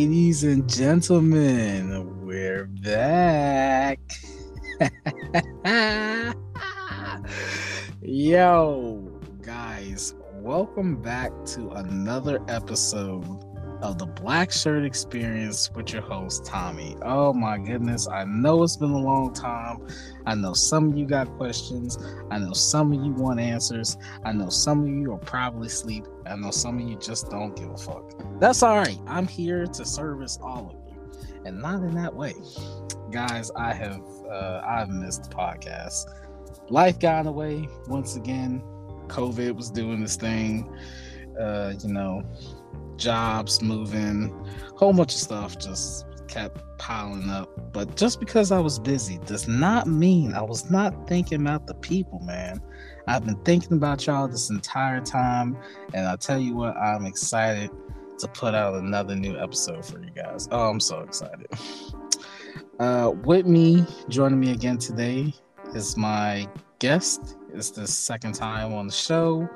Ladies and gentlemen, we're back. Yo, guys, welcome back to another episode of the Black Shirt Experience with your host, Tommy. Oh my goodness, I know it's been a long time. I know some of you got questions. I know some of you want answers. I know some of you are probably asleep. I know some of you just don't give a fuck. That's all right. I'm here to service all of you, and not in that way. Guys, I have uh, I've missed the podcast. Life got away once again. COVID was doing this thing. Uh, you know, jobs moving, whole bunch of stuff just kept piling up. But just because I was busy does not mean I was not thinking about the people, man. I've been thinking about y'all this entire time, and I'll tell you what, I'm excited to put out another new episode for you guys. Oh, I'm so excited. Uh, with me, joining me again today is my guest. It's the second time on the show.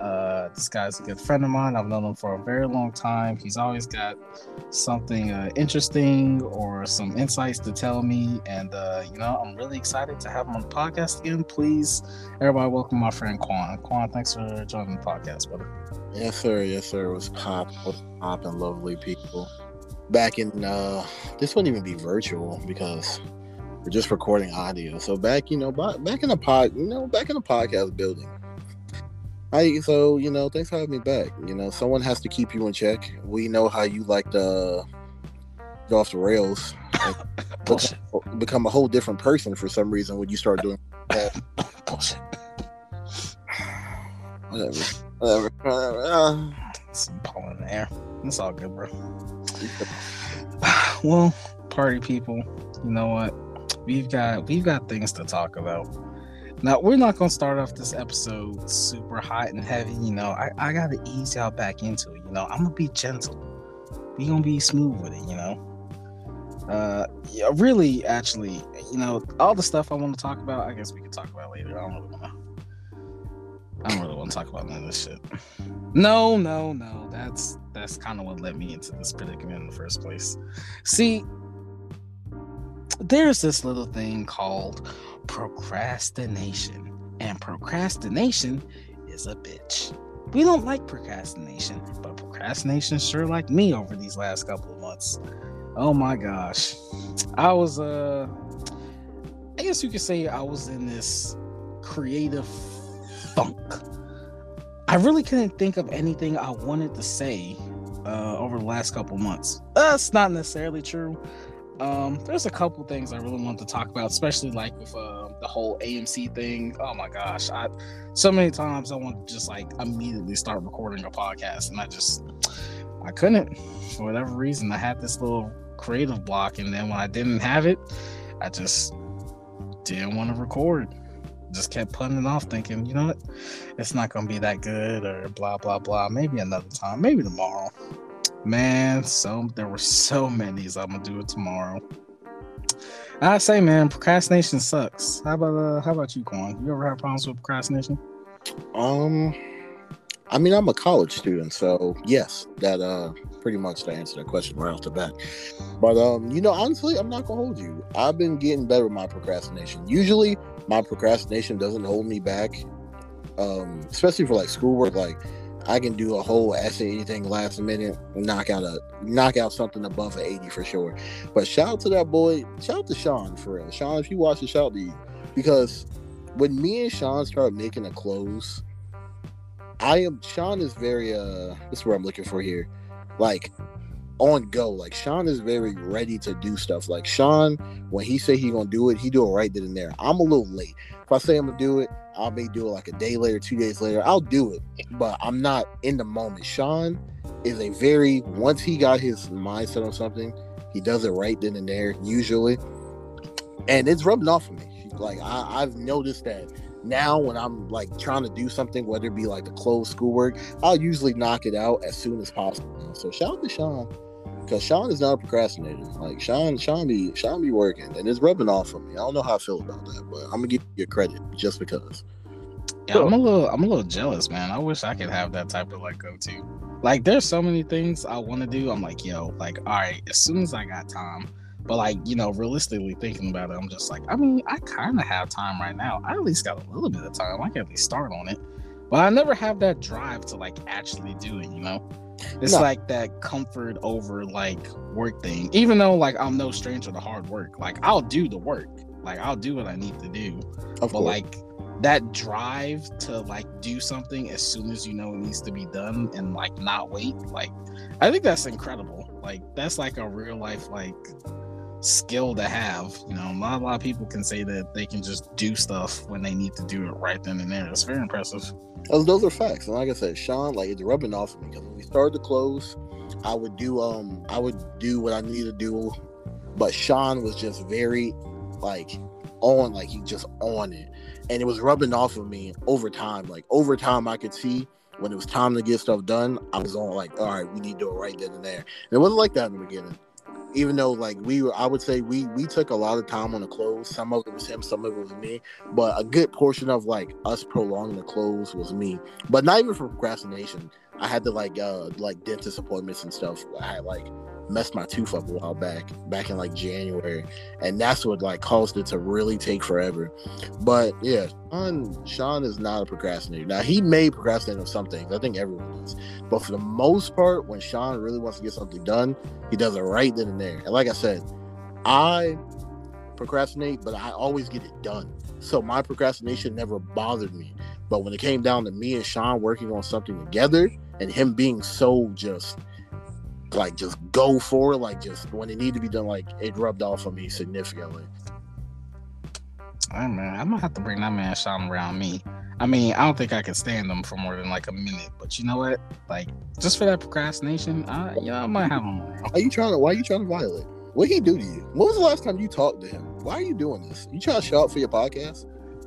Uh, this guy's a good friend of mine. I've known him for a very long time. He's always got something uh, interesting or some insights to tell me. And, uh, you know, I'm really excited to have him on the podcast again. Please, everybody, welcome my friend Quan. Quan, thanks for joining the podcast, brother. Yes, sir. Yes, sir. It was pop, pop, and lovely people. Back in, uh, this wouldn't even be virtual because we're just recording audio. So back, you know, back in the pod, you know, back in the podcast building. I so you know, thanks for having me back. You know, someone has to keep you in check. We know how you like to go off the rails, become, become, a whole different person for some reason when you start doing that. Whatever, whatever, whatever. Uh, Some pollen in the air. It's all good, bro. well, party people, you know what? We've got we've got things to talk about. Now we're not gonna start off this episode super hot and heavy. You know, I, I gotta ease y'all back into it. You know, I'm gonna be gentle. We gonna be smooth with it. You know. Uh, yeah, really, actually, you know, all the stuff I want to talk about, I guess we can talk about later. I don't really want to. I don't really want to talk about none of this shit. No, no, no. That's that's kind of what led me into this predicament in the first place. See, there's this little thing called procrastination. And procrastination is a bitch. We don't like procrastination, but procrastination sure like me over these last couple of months. Oh my gosh. I was uh I guess you could say I was in this creative funk. I really couldn't think of anything I wanted to say uh, over the last couple months. That's not necessarily true. Um, there's a couple things I really want to talk about, especially like with uh, the whole AMC thing. Oh my gosh, I so many times I want to just like immediately start recording a podcast, and I just I couldn't for whatever reason. I had this little creative block, and then when I didn't have it, I just didn't want to record. Just kept putting it off, thinking, you know what, it's not gonna be that good, or blah blah blah. Maybe another time, maybe tomorrow. Man, so there were so many. I'm gonna do it tomorrow. I say, man, procrastination sucks. How about uh, how about you, Quan? You ever have problems with procrastination? Um, I mean, I'm a college student, so yes, that uh, pretty much to answer that question right off the bat. But um, you know, honestly, I'm not gonna hold you. I've been getting better with my procrastination. Usually, my procrastination doesn't hold me back. Um, especially for like schoolwork, like I can do a whole essay, anything last minute, knock out a knock out something above an 80 for sure. But shout out to that boy, shout out to Sean for real. Sean, if you watch it, shout out to you. Because when me and Sean started making a close, I am Sean is very uh this is what I'm looking for here. Like on go. Like Sean is very ready to do stuff. Like Sean, when he say he gonna do it, he do it right then and there. I'm a little late. If I say I'm gonna do it, I may do it like a day later, two days later. I'll do it, but I'm not in the moment. Sean is a very once he got his mindset on something, he does it right then and there usually, and it's rubbing off on me. Like I, I've noticed that now when I'm like trying to do something, whether it be like the closed schoolwork, I'll usually knock it out as soon as possible. So shout out to Sean because Sean is not a procrastinator. Like Sean, Sean be Sean be working, and it's rubbing off on me. I don't know how I feel about that, but I'm gonna give you credit just because. Yeah, I'm a little I'm a little jealous, man. I wish I could have that type of like go to. Like there's so many things I want to do. I'm like, yo, like, all right, as soon as I got time. But like, you know, realistically thinking about it, I'm just like, I mean, I kind of have time right now. I at least got a little bit of time. I can at least start on it. But I never have that drive to like actually do it, you know? It's No. like that comfort over like work thing. Even though like I'm no stranger to hard work. Like I'll do the work. Like I'll do what I need to do. Of But course. like that drive to like do something as soon as you know it needs to be done and like not wait, like I think that's incredible. Like that's like a real life like skill to have. You know, not a lot of people can say that they can just do stuff when they need to do it right then and there. It's very impressive. Those, those are facts. And like I said, Sean, like it's rubbing off of me because when we started to close, I would do um I would do what I needed to do, but Sean was just very like on, like he just on it, and it was rubbing off of me over time. Like over time, I could see when it was time to get stuff done, I was on like, all right, we need to do it right then and there. And it wasn't like that in the beginning. Even though like we were, I would say we we took a lot of time on the close. Some of it was him, some of it was me. But a good portion of like us prolonging the close was me. But not even for procrastination. I had to like uh like dentist appointments and stuff. I had like messed my tooth up a while back back in like january. And that's what like caused it to really take forever. But yeah sean, sean is not a procrastinator. Now he may procrastinate on some things. I think everyone does. But for the most part when sean really wants to get something done he does it right then and there. And like i said i procrastinate but i always get it done. So my procrastination never bothered me. But when it came down to me and Sean working on something together and him being so just like just go for it, like just when it needed to be done, like it rubbed off on me significantly. Hey man, I'm gonna have to bring that man Sean around me. I mean, I don't think I could stand him for more than like a minute, but you know what? Like, just for that procrastination, I, you know, I might have him around. Why you trying to why are you trying to violate? What he do to you? When was the last time you talked to him? Why are you doing this? You trying to show up for your podcast?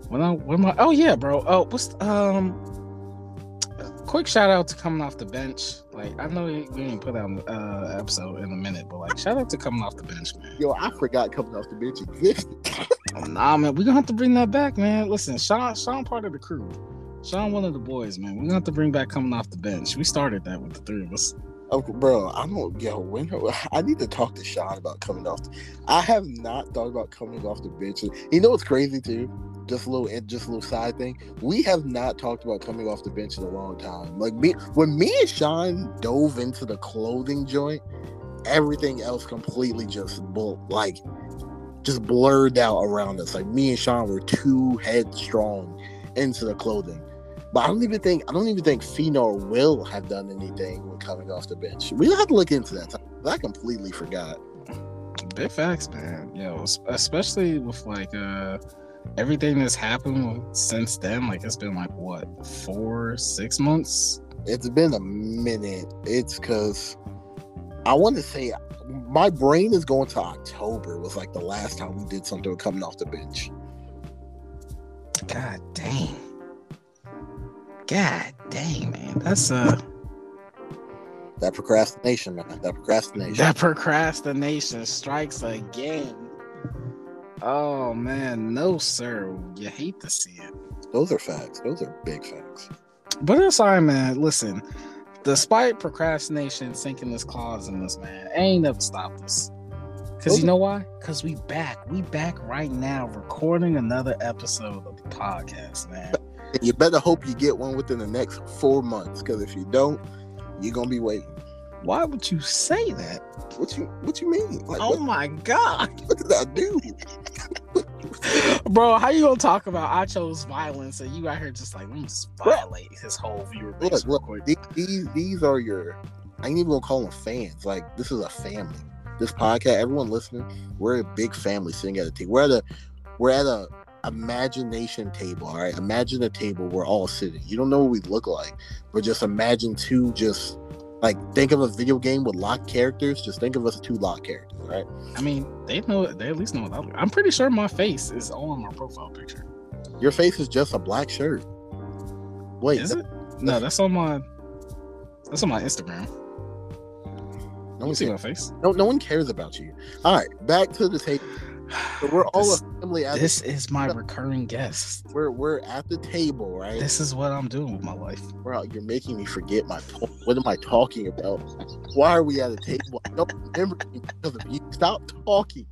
When I, when my, oh yeah, bro. Oh, what's um, quick shout out to coming off the bench. Like, I know we we didn't put out an uh, episode in a minute, but like, shout out to coming off the bench, man. Yo, I forgot coming off the bench existed. Nah, man, we gonna have to bring that back, man. Listen, Sean, Sean, part of the crew. Sean, one of the boys, man. We're gonna have to bring back coming off the bench. We started that with the three of us. Oh, bro, I don't. Yo, when I need to talk to Sean about coming off. The, I have not thought about coming off the bench. You know what's crazy too? Just a little, just a little side thing. We have not talked about coming off the bench in a long time. Like me, when me and Sean dove into the clothing joint, everything else completely just like just blurred out around us. Like me and Sean were too headstrong into the clothing. But I don't even think I don't even think Fino or Will have done anything with coming off the bench. We'll have to look into that. I completely forgot. Big facts, man. Yo, es- especially with like uh everything that's happened since then. Like it's been like what four, six months. It's been a minute. It's because I want to say my brain is going to October was like the last time we did something with coming off the bench. God dang. God dang, man. That's uh That procrastination, man. That procrastination. that procrastination strikes again. Oh man, no sir. You hate to see it. Those are facts. Those are big facts. But it's all right, man. Listen, despite procrastination sinking this claws in us, man, it ain't never stopped us. Cause you know why? Cause we back. We back right now recording another episode of the podcast, man. And you better hope you get one within the next four months. Because if you don't, you're gonna be waiting. Why would you say that? What you What you mean? Like, Oh what, my god. what did I do? Bro, how you gonna talk about I chose violence and you out here just like let me just violate his whole viewer base Look, look, these these are your. I ain't even gonna call them fans. Like this is a family. This podcast, everyone listening, we're a big family sitting at a table. We're at a we're at a imagination table. All right, imagine a table we're all sitting. You don't know what we look like, but just imagine two just like think of a video game with locked characters. Just think of us two locked characters. right? I mean, they know they at least know what I look. I'm pretty sure my face is all on my profile picture. Your face is just a black shirt. Wait, Is it? No, that's on my that's on my Instagram. no one see cares. my face? No, no one cares about you. All right, back to the table. So we're all This- a family. At This is my recurring guest. we're we're at the table, right? This is what I'm doing with my life. Bro, you're making me forget my. What am I talking about? Why are we at a table? I don't remember because of you. Stop talking.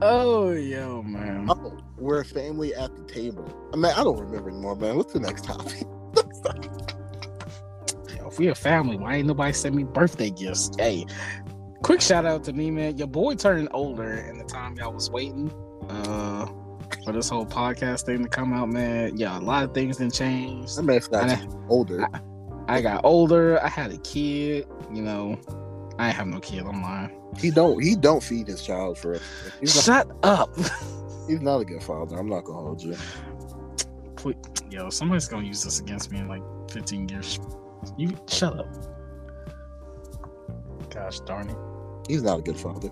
Oh, yo, man. Oh, we're a family at the table. I mean, I don't remember anymore, man. What's the next topic? Yo, if we a family, why ain't nobody send me birthday gifts? Hey, quick shout out to me, man. Your boy turning older in the time y'all was waiting uh, for this whole podcast thing to come out, man. Yeah, a lot of things didn't change. That man's not I- older. I got older. I had a kid. You know, I ain't have no kid. I'm lying. He don't. He don't feed his child for. He's not, Shut up. he's not a good father. I'm not gonna hold you. Please- Yo, somebody's gonna use this against me in like 15 years. You shut up. Gosh darn it. He's not a good father.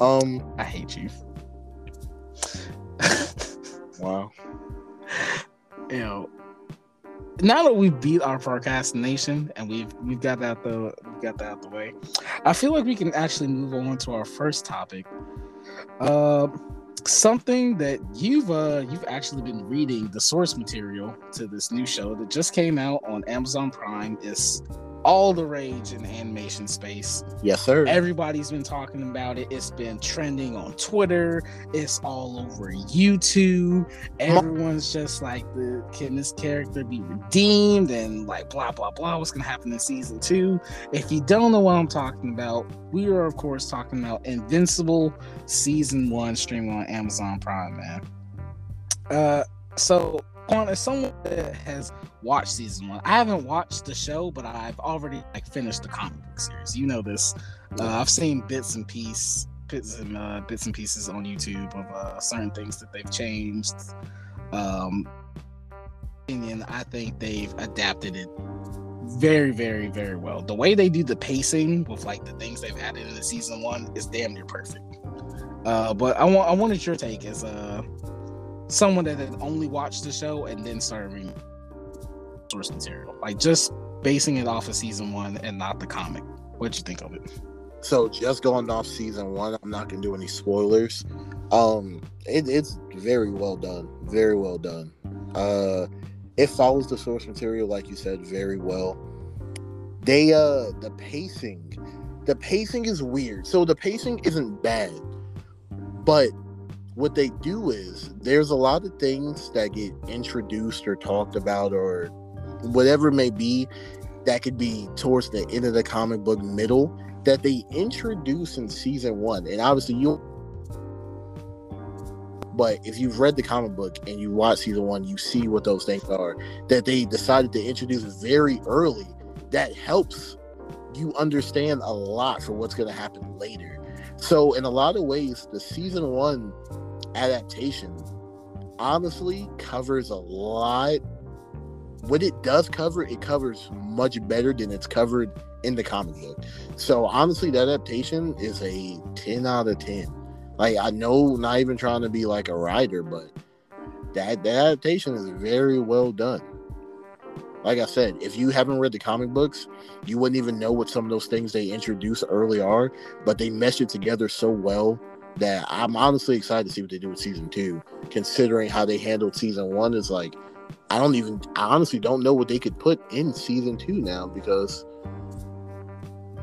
Um. I hate you. Wow. Now that we've beat our procrastination and we've we've got that the we've got that out the way, I feel like we can actually move on to our first topic. Uh, something that you've uh you've actually been reading the source material to this new show that just came out on Amazon Prime is all the rage in the animation space. Yes, sir. Everybody's been talking about it. It's been trending on Twitter. It's all over YouTube. Everyone's just like, the can this character be redeemed? And like blah blah blah. What's gonna happen in season two? If you don't know what I'm talking about, we are of course talking about Invincible season one, streaming on Amazon Prime, man. Uh, so on as someone that has watched season one, I haven't watched the show, but I've already like finished the comic book series. You know this. Uh, I've seen bits and pieces, bits and uh, bits and pieces on YouTube of uh, certain things that they've changed. Um, opinion, I think they've adapted it very, very, very well. The way they do the pacing with like the things they've added in the season one is damn near perfect. Uh, but I want I wanted your take as uh someone that had only watched the show and then started reading source material, like just basing it off of season one and not the comic. What'd you think of it? So just going off season one, I'm not gonna do any spoilers. Um, it, it's very well done, very well done. Uh, it follows the source material, like you said, very well. They uh, the pacing, the pacing is weird. So the pacing isn't bad, but what they do is there's a lot of things that get introduced or talked about or whatever it may be that could be towards the end of the comic book middle that they introduce in season one. And obviously you but if you've read the comic book and you watch season one, you see what those things are that they decided to introduce very early. That helps you understand a lot for what's going to happen later. So, in a lot of ways, the season one adaptation honestly covers a lot. What it does cover, it covers much better than it's covered in the comic book. So honestly, the adaptation is a 10 out of 10. Like I know not even trying to be like a writer, but that the adaptation is very well done. Like I said, if you haven't read the comic books, you wouldn't even know what some of those things they introduce early are, but they mesh it together so well that I'm honestly excited to see what they do with season two, considering how they handled season one is like I don't even I honestly don't know what they could put in season two now because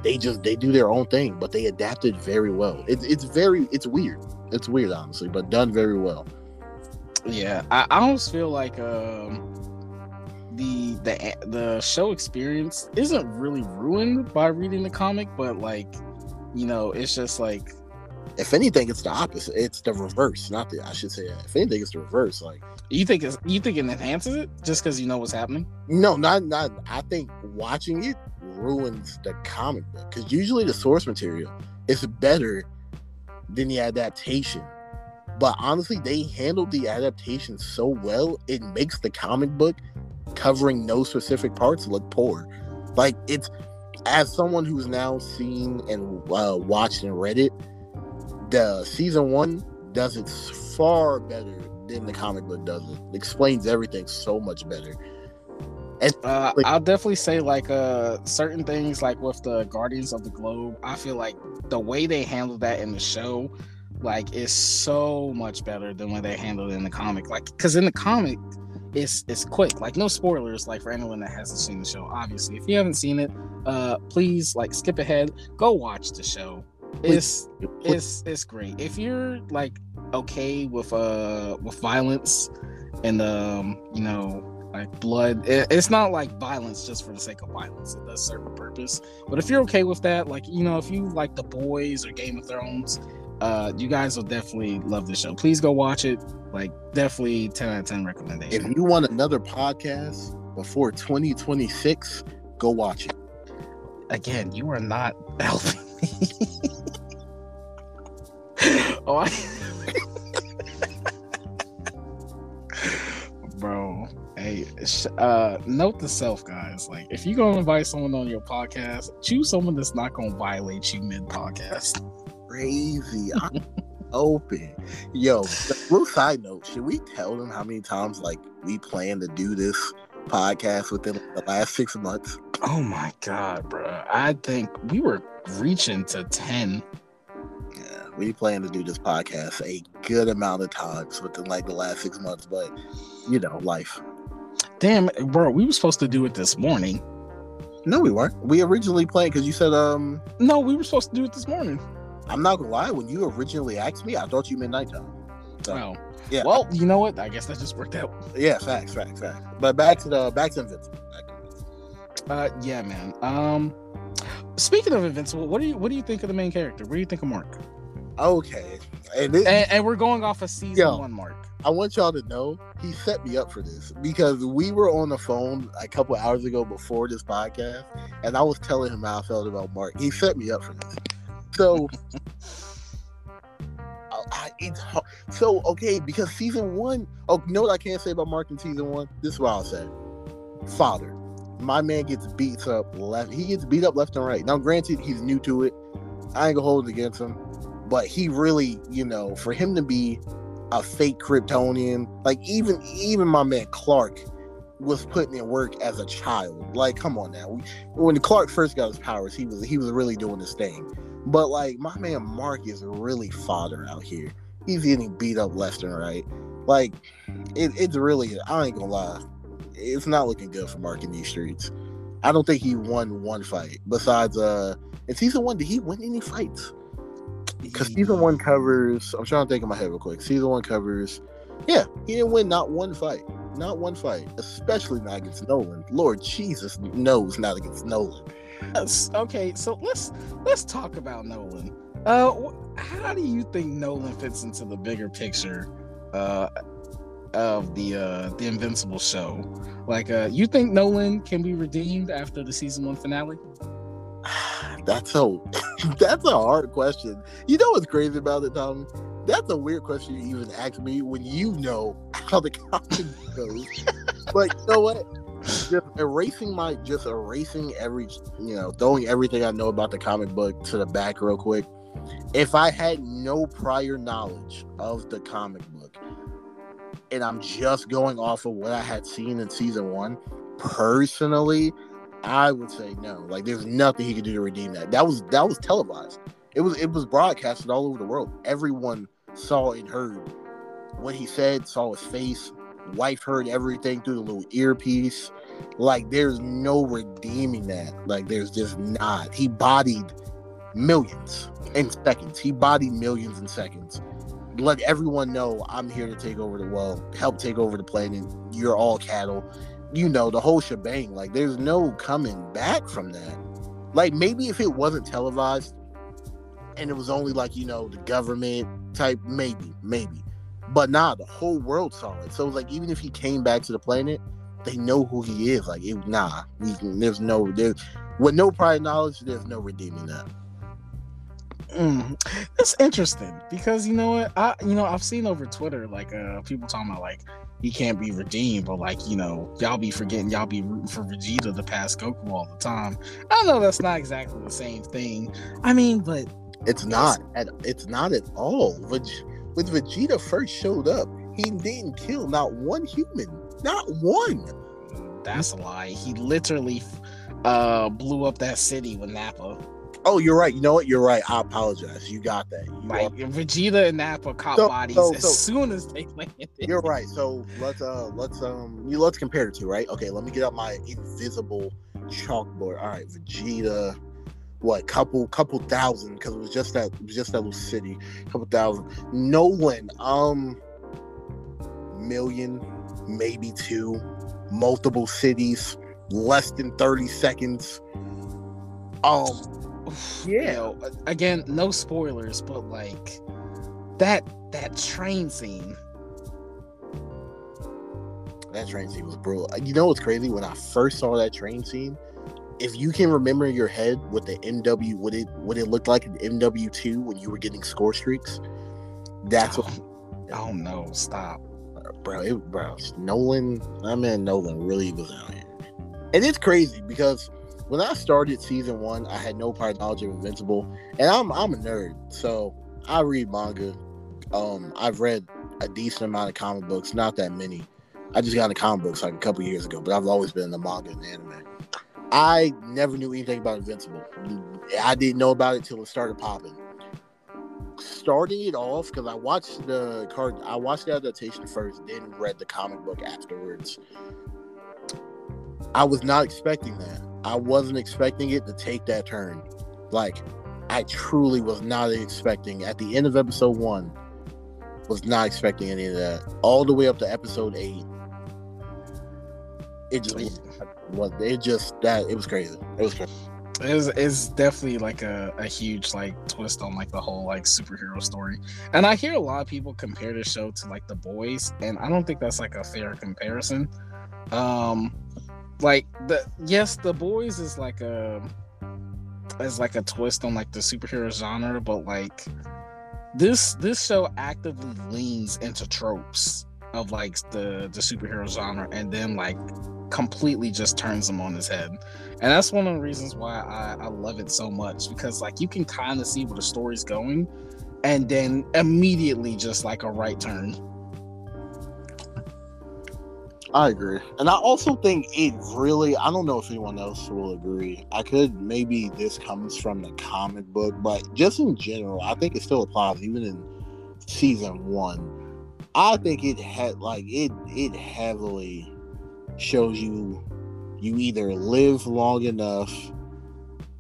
they just they do their own thing, but they adapted very well. It's it's very it's weird. It's weird honestly, but done very well. Yeah, I, I almost feel like um the the the show experience isn't really ruined by reading the comic, but like you know, it's just like If anything, it's the opposite. It's the reverse. Not the I should say. If anything, it's the reverse. Like you think it's you think it enhances it just because you know what's happening. no, not not. I think watching it ruins the comic book because usually the source material is better than the adaptation. But honestly, they handled the adaptation so well, it makes the comic book covering no specific parts look poor. Like it's as someone who's now seen and uh, watched and read it, the season one does it far better than the comic book does it. Explains everything so much better. Uh, Like- I'll definitely say like uh certain things like with the Guardians of the Globe. I feel like the way they handled that in the show, like, is so much better than when they handled it in the comic. Like, because in the comic, it's it's quick. Like, no spoilers. Like for anyone that hasn't seen the show, obviously, if you haven't seen it, uh, please like skip ahead, go watch the show. It's it's it's great. If you're like okay with uh with violence and um you know like blood it, it's not like violence just for the sake of violence. It does serve a purpose. But if you're okay with that like you know if you like the boys or game of thrones uh you guys will definitely love the show. Please go watch it. Like definitely 10 out of 10 recommendation. If you want another podcast before 2026, go watch it. again you are not helping me oh I... bro hey uh note to self guys like if you're gonna invite someone on your podcast choose someone that's not gonna violate you mid podcast Crazy. I'm open. Yo, the little side note, should we tell them how many times like we plan to do this podcast within the last six months? oh my god bro i think we were reaching to 10 Yeah, we plan to do this podcast a good amount of times within like the last six months, but you know, life. damn bro we were supposed to do it this morning No, we weren't. We originally planned because you said, um, no we were supposed to do it this morning I'm not gonna lie, when you originally asked me, I thought you meant nighttime. So, well yeah. well you know what i guess that just worked out Yeah, facts, facts, facts. But back to the back to Invincible. Back to Invincible. Uh, yeah, man. Um, speaking of Invincible, what do you what do you think of the main character? What do you think of Mark? Okay. And, this, And, and we're going off of season Yo. one, Mark. I want y'all to know he set me up for this because we were on the phone a couple hours ago before this podcast, and I was telling him how I felt about Mark. He set me up for this. So, I, I- it's hard. so okay because season one. Oh, you know what I can't say about Mark in season one? This is what I'll say. Father, my man gets beat up left. He gets beat up left and right. Now, granted, he's new to it. I ain't gonna hold it against him, but he really, you know, for him to be a fake Kryptonian. Like even even my man Clark was putting in work as a child. Like, come on now. When Clark first got his powers, he was he was really doing his thing. But like my man Mark is really fodder out here. He's getting beat up left and right. Like it, it's really I ain't gonna lie. It's not looking good for Mark in these streets. I don't think he won one fight. Besides uh in season one, did he win any fights? Because season one covers. I'm trying to think in my head real quick. Season one covers. Yeah, he didn't win not one fight. Not one fight. Especially not against Nolan. Lord Jesus knows not against Nolan. Okay, so let's let's talk about Nolan. Uh, how do you think Nolan fits into the bigger picture uh, of the uh, the Invincible show? Like, uh, you think Nolan can be redeemed after the season one finale? That's a that's a hard question. You know what's crazy about it, Tommy? That's a weird question you even ask me when you know how the comic goes. but you know what? Just erasing my just erasing every you know, throwing everything I know about the comic book to the back real quick. If I had no prior knowledge of the comic book and I'm just going off of what I had seen in season one, personally, I would say no. Like there's nothing he could do to redeem that. That was that was televised. It was it was broadcasted all over the world. Everyone saw and heard what he said, saw his face. Wife heard everything through the little earpiece. Like there's no redeeming that. Like there's just not. He bodied millions in seconds. He bodied millions in seconds. Let everyone know I'm here to take over the world, help take over the planet. You're all cattle you know, the whole shebang. Like, there's no coming back from that. Like, maybe if it wasn't televised and it was only like, you know, the government type, maybe, maybe. But nah, the whole world saw it. So, like, even if he came back to the planet, they know who he is. Like, it, nah, we, there's no, there's, with no prior knowledge, there's no redeeming that. Mm, that's interesting because you know what I you know I've seen over Twitter like uh people talking about like he can't be redeemed, but like you know y'all be forgetting y'all be rooting for Vegeta to pass Goku all the time. I know that's not exactly the same thing. I mean, but It's not. At, it's not at all. Veg, when Vegeta first showed up, he didn't kill not one human. Not one. that's a lie. He literally uh blew up that city with Nappa. Oh, you're right. You know what? You're right. I apologize. You got that. You Like are- Vegeta and Nappa caught So- bodies so- as soon as they landed. You're right. So let's uh let's um you let's compare the two, right? Okay, let me get out my invisible chalkboard. All right, Vegeta, what couple couple thousand because it was just that it was just that little city, couple thousand. Nolan, um, million, maybe two, multiple cities, less than thirty seconds. Um, You Yeah. know, again, no spoilers, but like that that train scene. That train scene was brutal. Uh, You know what's crazy? When I first saw that train scene, if you can remember in your head what the MW what it what it looked like in MW two when you were getting score streaks, that's what Oh no, stop. bro. It, bro, Nolan, that man Nolan really was out here, and it's crazy because when I started season one, I had no prior knowledge of Invincible, and I'm I'm a nerd, so I read manga. Um, I've read a decent amount of comic books, not that many. I just got into comic books like a couple years ago, but I've always been in the manga and anime. I never knew anything about Invincible. I didn't know about it till it started popping. Starting it off because I watched the card, I watched the adaptation first, then read the comic book afterwards. I was not expecting that. I wasn't expecting it to take that turn. Like, I truly was not expecting. At the end of episode one, was not expecting any of that. All the way up to episode eight, it just was. It just that it was crazy. It was crazy. It's, it's definitely like a, a huge like twist on like the whole like superhero story. And I hear a lot of people compare the show to like the boys, and I don't think that's like a fair comparison. Um like the yes, the boys is like a is like a twist on like the superhero genre, but like this this show actively leans into tropes of like the the superhero genre and then like completely just turns them on his head. And that's one of the reasons why I, I love it so much because like you can kind of see where the story's going and then immediately just like a right turn I agree. And I also think it really, I don't know if anyone else will agree. I could, maybe this comes from the comic book, but just in general, I think it still applies even in season one. I think it had, like, it, it heavily shows you, you either live long enough.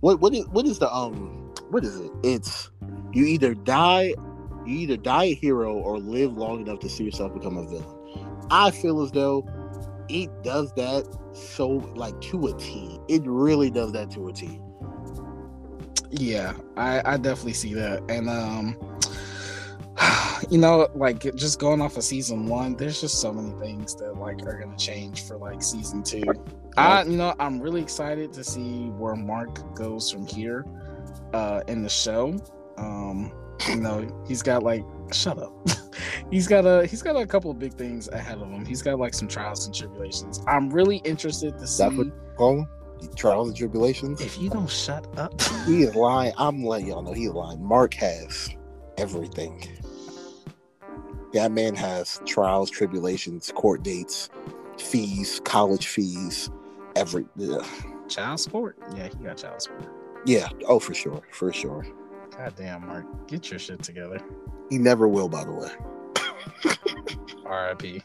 What, what is, what is the, um, what is it? It's, you either die, you either die a hero or live long enough to see yourself become a villain. I feel as though it does that so like to a T. It really does that to a T. yeah i i definitely see that and um you know like just going off of season one there's just so many things that like are gonna change for like season two i you know i'm really excited to see where mark goes from here uh in the show um you know he's got like shut up he's got a he's got a couple of big things ahead of him he's got like some trials and tribulations i'm really interested to see That's what- Call trials and tribulations. if you don't shut up He is lying. I'm letting y'all know he's lying. Mark has everything. That man has trials, tribulations, court dates, fees, college fees, every yeah. child support yeah he got child support yeah. Oh, for sure, for sure. God damn, Mark, get your shit together. He never will, by the way. RIP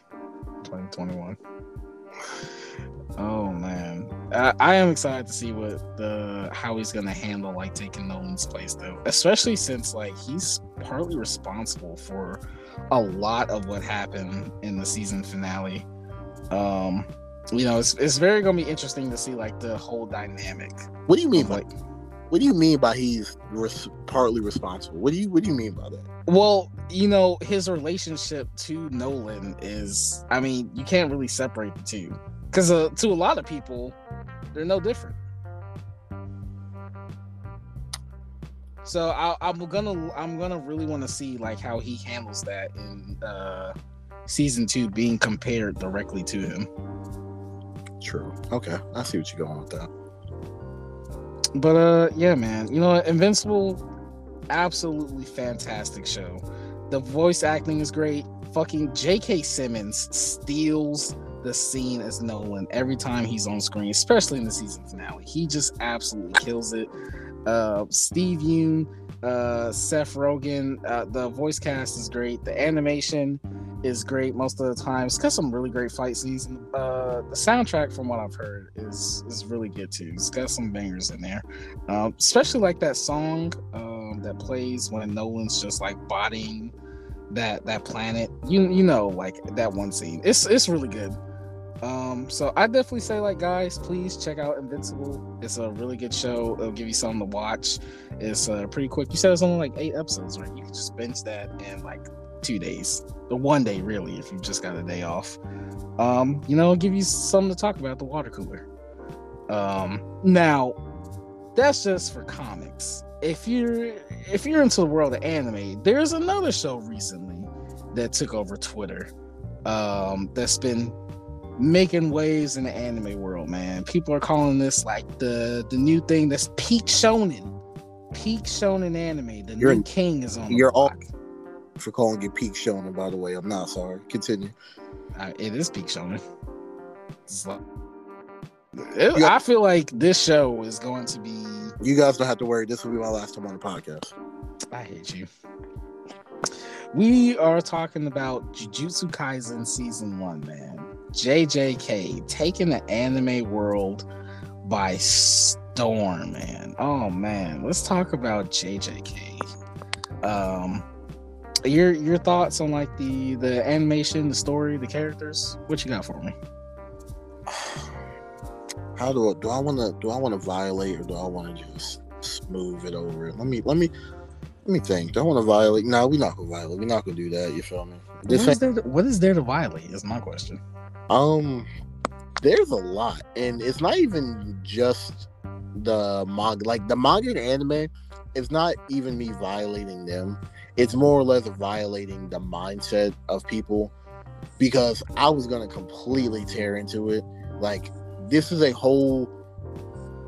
2021. Oh man, I, I am excited to see what the how he's gonna handle like taking Nolan's place though, especially since like he's partly responsible for a lot of what happened in the season finale. Um, you know, it's it's very gonna be interesting to see like the whole dynamic. What do you mean of, by like, what do you mean by he's res- partly responsible? What do you what do you mean by that? Well, you know, his relationship to Nolan is, I mean, you can't really separate the two because uh, to a lot of people, they're no different. So I, I'm gonna, I'm gonna really want to see like how he handles that in uh, season two, being compared directly to him. True. Okay, I see what you're going with that. But uh, yeah, man, you know. Invincible, absolutely fantastic show. The voice acting is great. Fucking J.K. Simmons steals the scene as Nolan every time he's on screen, especially in the season finale. He just absolutely kills it. Uh, Steve Yeun, uh, Seth Rogen. Uh, the voice cast is great. The animation is great most of the time. It's got some really great fight scenes. Uh, the soundtrack, from what I've heard, is is really good too. It's got some bangers in there, um, especially like that song um, that plays when Nolan's just like bodying that that planet. You you know like that one scene. It's it's really good. Um, so I definitely say like guys, please check out Invincible. It's a really good show. It'll give you something to watch. It's uh, pretty quick. You said it's only like eight episodes, right? You can just binge that and like two days, the one day really, if you just got a day off. Um, you know, give you something to talk about the water cooler. Um, now that's just for comics. If you're if you're into the world of anime, there's another show recently that took over Twitter. Um, that's been making waves in the anime world, man. People are calling this like the the new thing that's peak shonen. Peak shonen anime. The you're new king is on. You're all for calling it peak shonen. By the way, I'm not sorry. Continue. Uh, it is peak shonen. Like, it, I feel like this show is going to be. You guys don't have to worry. This will be my last time on the podcast. I hate you. We are talking about Jujutsu Kaisen season one, man. JJK taking the anime world by storm, man. Oh man, let's talk about JJK. Um, your your thoughts on like the the animation, the story, the characters? What you got for me? How do I, do I want to do I want to violate or do I want to just smooth it over? Let me let me let me think. Do I want to violate? No, we're not gonna violate. We're not gonna do that. You feel me? This what is, there to, what is there to violate? Is my question. Um, there's a lot, and it's not even just the manga. Like the manga and anime, it's not even me violating them. It's more or less violating the mindset of people because I was gonna completely tear into it. Like this is a whole.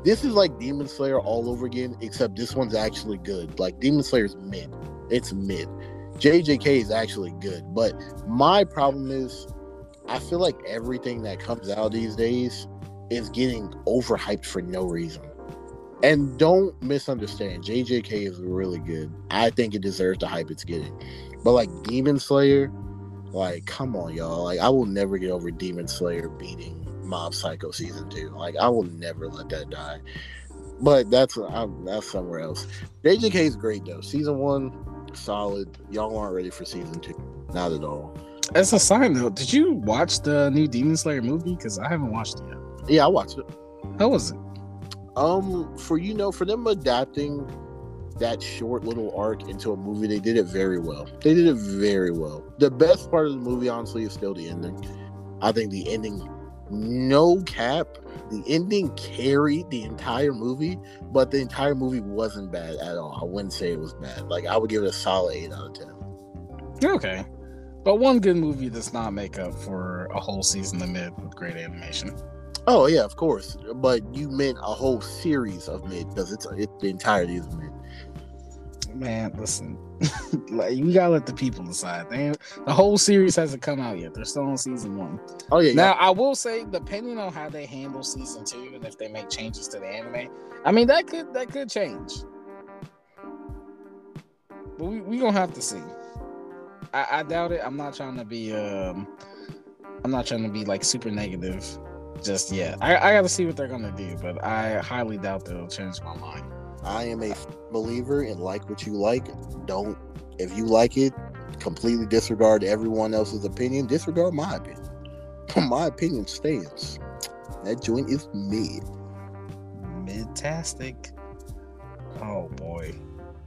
This is like Demon Slayer all over again, except this one's actually good. Like Demon Slayer's mid. It's mid. JJK is actually good, but my problem is I feel like everything that comes out these days is getting overhyped for no reason. And don't misunderstand, JJK is really good. I think it deserves the hype it's getting. But like Demon Slayer, like come on, y'all. Like I will never get over Demon Slayer beating Mob Psycho season two. Like I will never let that die. But that's I'm, that's somewhere else. JJK is great though. Season one, solid. Y'all aren't ready for season two. Not at all. As a sign though, did you watch the new Demon Slayer movie? Because I haven't watched it yet. Yeah, I watched it. How was it? Um, for you know, for them adapting that short little arc into a movie, they did it very well. They did it very well. The best part of the movie, honestly, is still the ending. I think the ending, no cap, the ending carried the entire movie, but the entire movie wasn't bad at all. I wouldn't say it was bad. Like I would give it a solid eight out of ten. Okay. But one good movie does not make up for a whole season of mid with great animation. Oh yeah, of course. But you meant a whole series of mid because it's it, the entirety is mid. Man, listen, like you gotta let the people decide. They, the whole series hasn't come out yet. They're still on season one. Oh yeah. Now yeah. I will say, depending on how they handle season two and if they make changes to the anime, I mean that could that could change. But we we gonna have to see. I, I doubt it. I'm not trying to be um I'm not trying to be like super negative just yet. I, I got to see what they're gonna do, but I highly doubt they'll change my mind. I am a believer in like what you like. Don't if you like it, completely disregard everyone else's opinion. Disregard my opinion. my opinion stands. That joint is mid. Midtastic. Oh boy.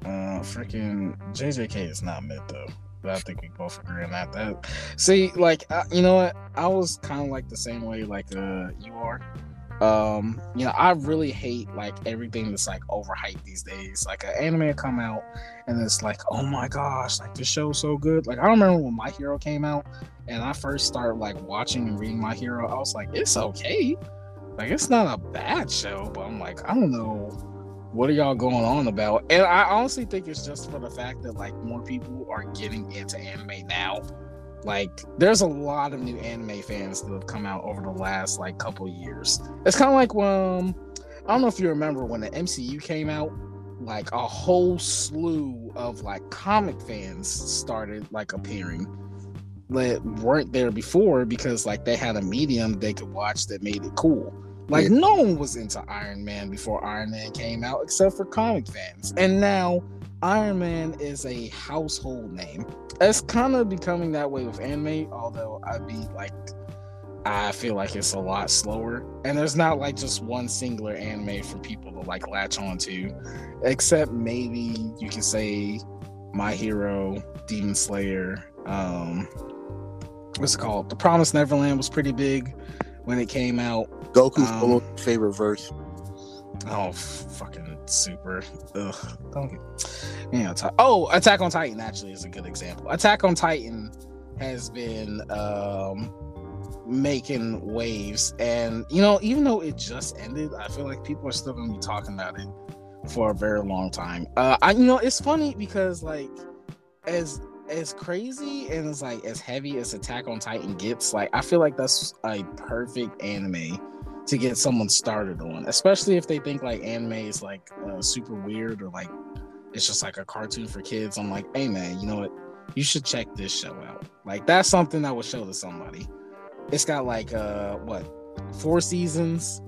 Uh freaking JJK is not mid though but I think we both agree on that. That see, like uh, you know what, I was kind of like the same way like uh you are. Um, you know, I really hate like everything that's like overhyped these days. Like an anime come out and it's like, oh my gosh, like this show's so good. Like I remember when My Hero came out and I first started like watching and reading My Hero, I was like, it's okay. Like it's not a bad show, but I'm like, I don't know what are y'all going on about? And I honestly think it's just for the fact that like more people are getting into anime now. Like there's a lot of new anime fans that have come out over the last like couple years. It's kind of like um, I don't know if you remember when the MCU came out like a whole slew of like comic fans started like appearing that weren't there before because like they had a medium they could watch that made it cool. Like Yeah. no one was into Iron Man before Iron Man came out except for comic fans. And now Iron Man is a household name. It's kind of becoming that way with anime, although I'd be like I feel like it's a lot slower. And there's not like just one singular anime for people to like latch on to. Except maybe you can say My Hero, Demon Slayer, um what's it called? The Promised Neverland was pretty big when it came out. Goku's Um, favorite verse. Oh, fucking super. Ugh. Don't get. You know, ti- oh, Attack on Titan actually is a good example. Attack on Titan has been um making waves, and you know, even though it just ended, I feel like people are still gonna be talking about it for a very long time. Uh, I, you know, it's funny because like as as crazy and as like as heavy as Attack on Titan gets, like I feel like that's a perfect anime to get someone started on, especially if they think like anime is like uh, super weird or like it's just like a cartoon for kids. I'm like, hey man, you know what? You should check this show out. Like that's something I would show to somebody. It's got like uh what four seasons.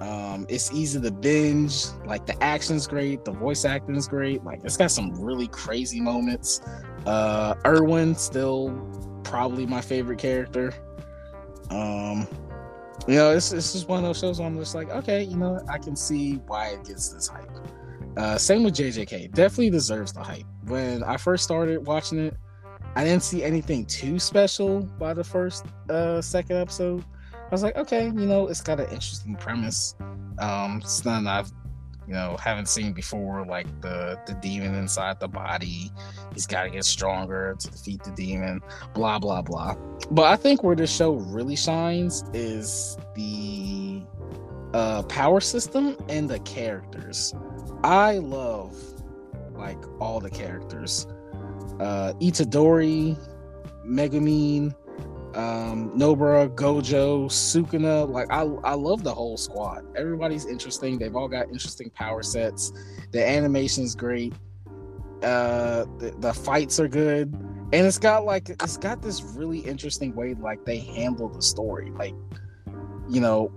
Um, it's easy to binge. Like the action's great, the voice acting is great. Like it's got some really crazy moments. Uh, Erwin still probably my favorite character. Um, you know, it's, it's just one of those shows I'm just like, okay, you know, I can see why it gets this hype. Uh, same with JJK, definitely deserves the hype. When I first started watching it, I didn't see anything too special by the first, uh, second episode. I was like, okay, you know, it's got an interesting premise. Um, it's nothing I've, you know, haven't seen before, like the the demon inside the body. He's got to get stronger to defeat the demon. Blah blah blah. But I think where this show really shines is the uh, power system and the characters. I love like all the characters. Uh, Itadori, Megumi, um, Nobara, Gojo, Sukuna. Like I, I love the whole squad. Everybody's interesting. They've all got interesting power sets. The animation's great. Uh, the, the fights are good, and it's got like it's got this really interesting way like they handle the story. Like, you know,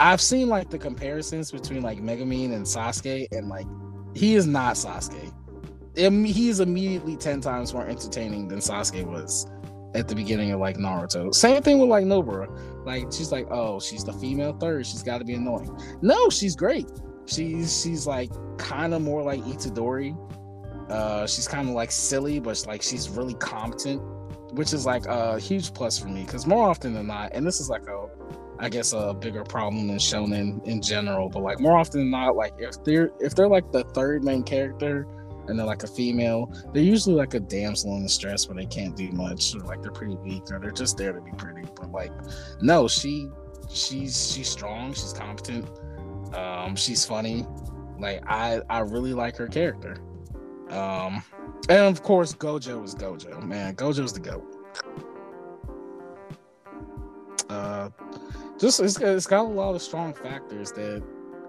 I've seen like the comparisons between like Megumi and Sasuke, and like he is not Sasuke. He is immediately ten times more entertaining than Sasuke was at the beginning of like Naruto. Same thing with like Nobara. Like she's like, oh, she's the female third. She's got to be annoying. No, she's great. She's she's like kind of more like Itadori. Uh, she's kind of like silly, but like she's really competent, which is like a huge plus for me. Because more often than not, and this is like a, I guess a bigger problem than shonen in general. But like more often than not, like if they're if they're like the third main character and they're like a female, they're usually like a damsel in distress where they can't do much, or like they're pretty weak, or they're just there to be pretty. But like, no, she she's she's strong, she's competent, um, she's funny. Like I I really like her character. Um, and of course Gojo is Gojo, man. Gojo's the goat. Uh, just it's, it's got a lot of strong factors that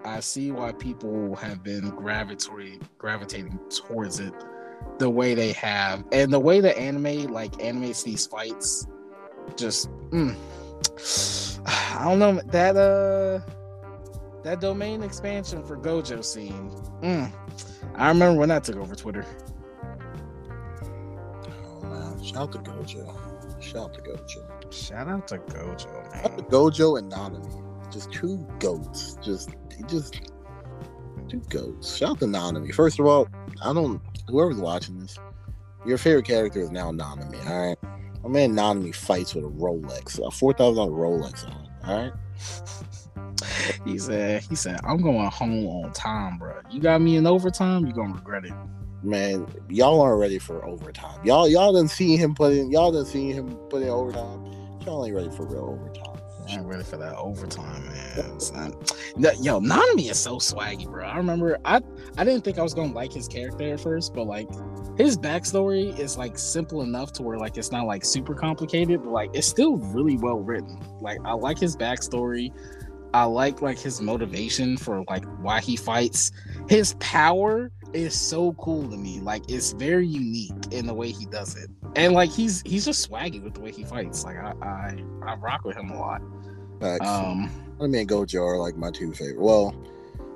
I see why people have been gravitating gravitating towards it the way they have, and the way the anime like animates these fights. Just, mm, I don't know that uh that domain expansion for Gojo scene. Mm, I remember when that took over Twitter. Oh man, shout out to Gojo. Shout out to Gojo. Shout out to Gojo, Shout out to. Gojo and Nanami. Just two goats. Just just two goats. Shout out to Nanami. First of all, I don't whoever's watching this, your favorite character is now Nanami, alright? My man Nanami fights with a Rolex, a four thousand dollar Rolex on, alright? He said, he said, I'm going home on time, bro. You got me in overtime, you're gonna regret it. Man, y'all aren't ready for overtime. Y'all y'all didn't see him put in y'all didn't see him put in overtime. Y'all ain't ready for real overtime. I ain't ready for that overtime, man. No, Yo, Nanami is so swaggy, bro. I remember I I didn't think I was gonna like his character at first, but like his backstory is like simple enough to where like it's not like super complicated, but like it's still really well written. Like I like his backstory. I like like his motivation for like why he fights. His power is so cool to me. Like it's very unique in the way he does it, and like he's he's just swaggy with the way he fights. Like I I, I rock with him a lot. Facts. Um, I mean, Gojo are like my two favorite. Well,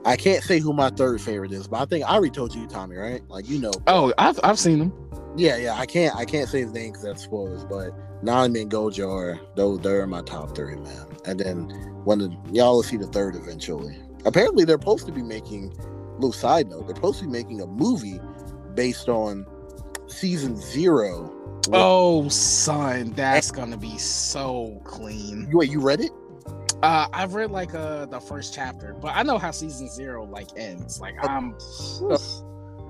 I can't say who my third favorite is, but I think I already told you, Tommy, right? Like you know. oh, I've I've seen him. Yeah, yeah. I can't I can't say his name because that's spoilers, but Nami and Gojo are those they're my top three, man. And then when the, y'all will see the third eventually. Apparently, they're supposed to be making. Little side note: they're supposed to be making a movie based on season zero. Oh, son, that's gonna be so clean. Wait, you read it? Uh, I've read like uh the first chapter, but I know how season zero like ends. Like I'm.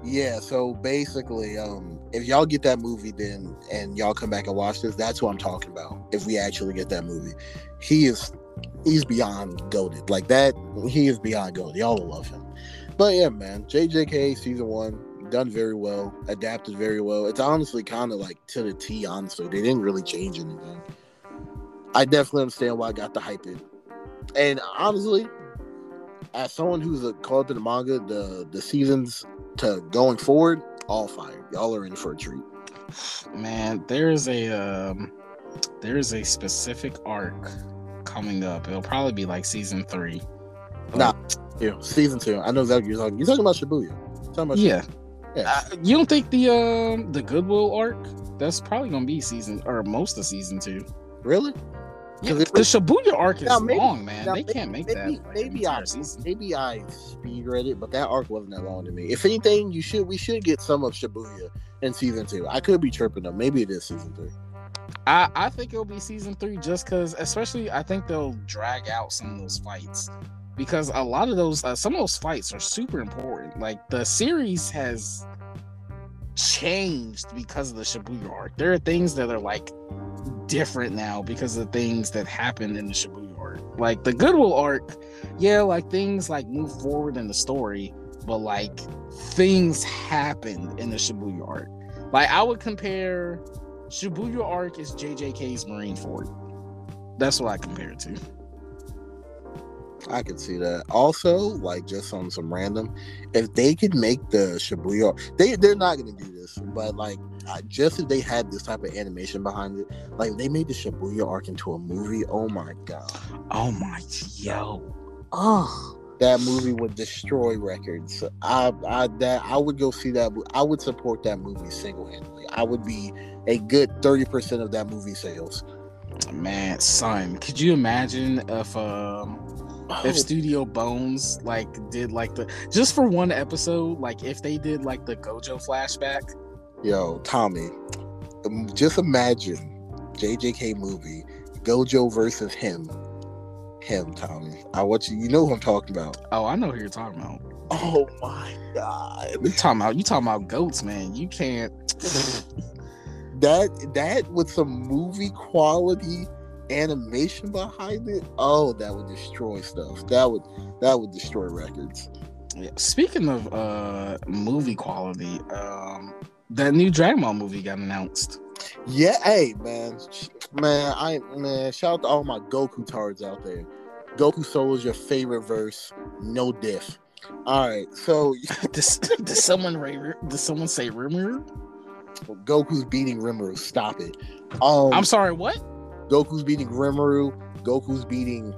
Yeah, so basically, um, if y'all get that movie then and y'all come back and watch this, that's what I'm talking about. If we actually get that movie. He is he's beyond goaded. Like that, he is beyond goaded. Y'all will love him. But yeah, man, JJK season one, done very well, adapted very well. It's honestly kind of like to the T, honestly. They didn't really change anything. I definitely understand why I got the hype in. And honestly, as someone who's a caught up in the manga, the the seasons to going forward, all fire. Y'all are in for a treat. Man, there's a um, there's a specific arc coming up. It'll probably be like season three. Nah. Yeah, season two. I know exactly you're talking. You're talking about Shibuya. You're talking about Yeah. Shibuya. Yeah. Uh, you don't think the um the Goodwill arc? That's probably gonna be season or most of season two. really? Yeah, the Shibuya arc is Now, maybe- long, man. now, they maybe- can't make maybe, that like, maybe I season. maybe I speed read it, but that arc wasn't that long to me. If anything, you should we should get some of Shibuya in season two. I could be tripping though. Maybe it is season three. I, I think it'll be season three just because, especially, I think they'll drag out some of those fights because a lot of those, uh, some of those fights are super important. Like the series has changed because of the Shibuya arc. There are things that are like different now because of things that happened in the Shibuya arc. Like the Goodwill arc, yeah, like things like move forward in the story, but like things happened in the Shibuya arc. Like I would compare Shibuya arc is JJK's Marineford. That's what I compare it to. I could see that. Also, like just on some random, if they could make the Shibuya, they they're not gonna do this, but like I- just if they had this type of animation behind it, like they made the Shibuya arc into a movie. Oh my god, Oh my yo. oh, that movie would destroy records. I I that I would go see that. I would support that movie single handedly. I would be a good thirty percent of that movie sales. Man, son, could you imagine if um Oh. if Studio Bones like did like the just for one episode, like if they did like the Gojo flashback? Yo, Tommy, just imagine JJK movie, Gojo versus him. Him, Tommy. I want you. You know who I'm talking about. Oh, I know who you're talking about. Oh my god, You talking about you talking about goats, man. You can't that that with some movie quality animation behind it. Oh, that would destroy stuff. That would that would destroy records. Yeah. Speaking of uh movie quality, um that new Dragon Ball movie got announced. Yeah, hey man, man, I man, shout out to all my Goku tards out there. Goku Solo is your favorite verse, no diff. All right, so does, did someone did someone say rumor? Goku's beating Rimuru. Stop it. Um, I'm sorry, what? Goku's beating Rimuru. Goku's beating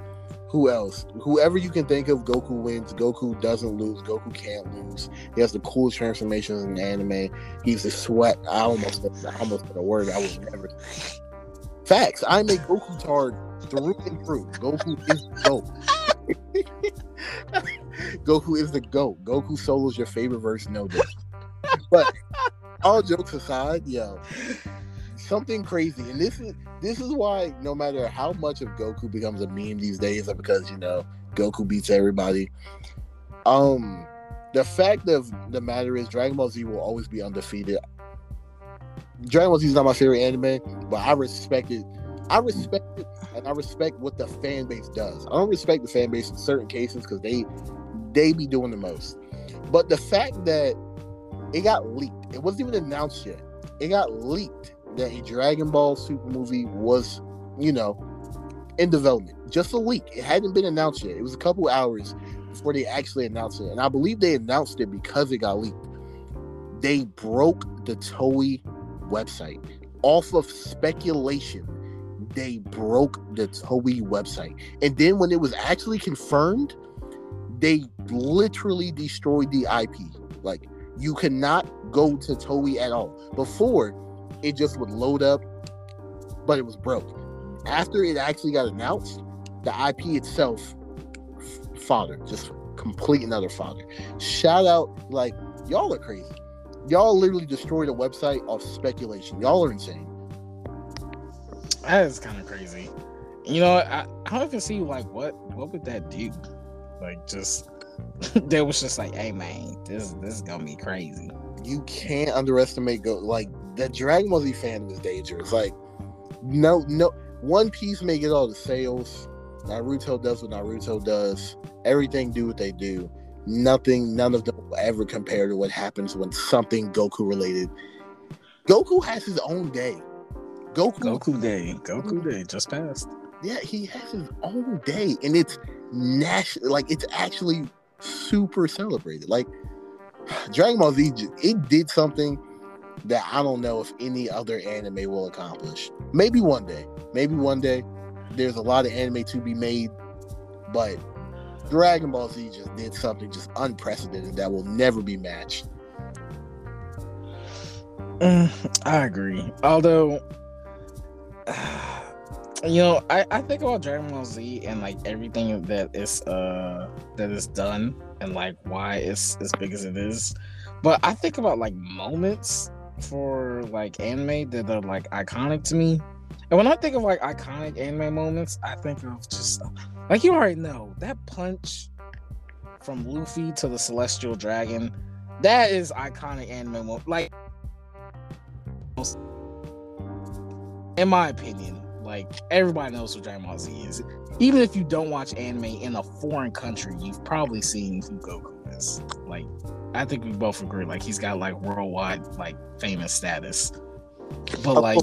who else? Whoever you can think of, Goku wins. Goku doesn't lose. Goku can't lose. He has the coolest transformations in the anime. He's a sweat. I almost I almost said a word I would never. Facts. I'm a Goku tard through and through. Goku is the goat. Goku is the goat. Goku Solo is your favorite verse, no doubt. But all jokes aside, yo, something crazy, and this is this is why no matter how much of Goku becomes a meme these days, or because you know Goku beats everybody. Um, the fact of the matter is, Dragon Ball Z will always be undefeated. Dragon Ball Z is not my favorite anime, but I respect it. I respect it, and I respect what the fan base does. I don't respect the fan base in certain cases because they they be doing the most. But the fact that it got leaked, it wasn't even announced yet. It got leaked that a Dragon Ball Super movie was, you know, in development. Just a leak. It hadn't been announced yet. It was a couple hours before they actually announced it. And I believe they announced it because it got leaked. They broke the Toei website off of speculation. They broke the Toei website. And then when it was actually confirmed, they literally destroyed the IP. Like you cannot go to Toei at all. Before, it just would load up, but it was broke. After it actually got announced, the IP itself fodder, just complete another fodder. Shout out, like y'all are crazy. Y'all literally destroyed a website off speculation. Y'all are insane. That is kind of crazy. You know, I, I don't even see like what what would that do? Like just they was just like, hey man, this this is gonna be crazy. You can't underestimate go like that Dragon Ball Z fan is dangerous. Like no no One Piece may get all the sales. Naruto does what Naruto does. Everything do what they do. Nothing, none of them will ever compare to what happens when something Goku related. Goku has his own day. Goku Goku Day. Goku Day just passed. Yeah, he has his own day, and it's national. Like it's actually super celebrated. Like Dragon Ball Z, it did something that I don't know if any other anime will accomplish. Maybe one day. Maybe one day. There's a lot of anime to be made, but Dragon Ball Z just did something just unprecedented that will never be matched. Mm, I agree. Although, you know, I, I think about Dragon Ball Z and like everything that is uh that is done and like why it's as big as it is. But I think about like moments for like anime that are like iconic to me. And when I think of like iconic anime moments, I think of just like you already know that punch from Luffy to the Celestial Dragon. That is iconic anime moment. Like, in my opinion, like everybody knows what Dragon Ball Z is. Even if you don't watch anime in a foreign country, you've probably seen Goku is. Like, I think we both agree. Like, he's got like worldwide like famous status. But like,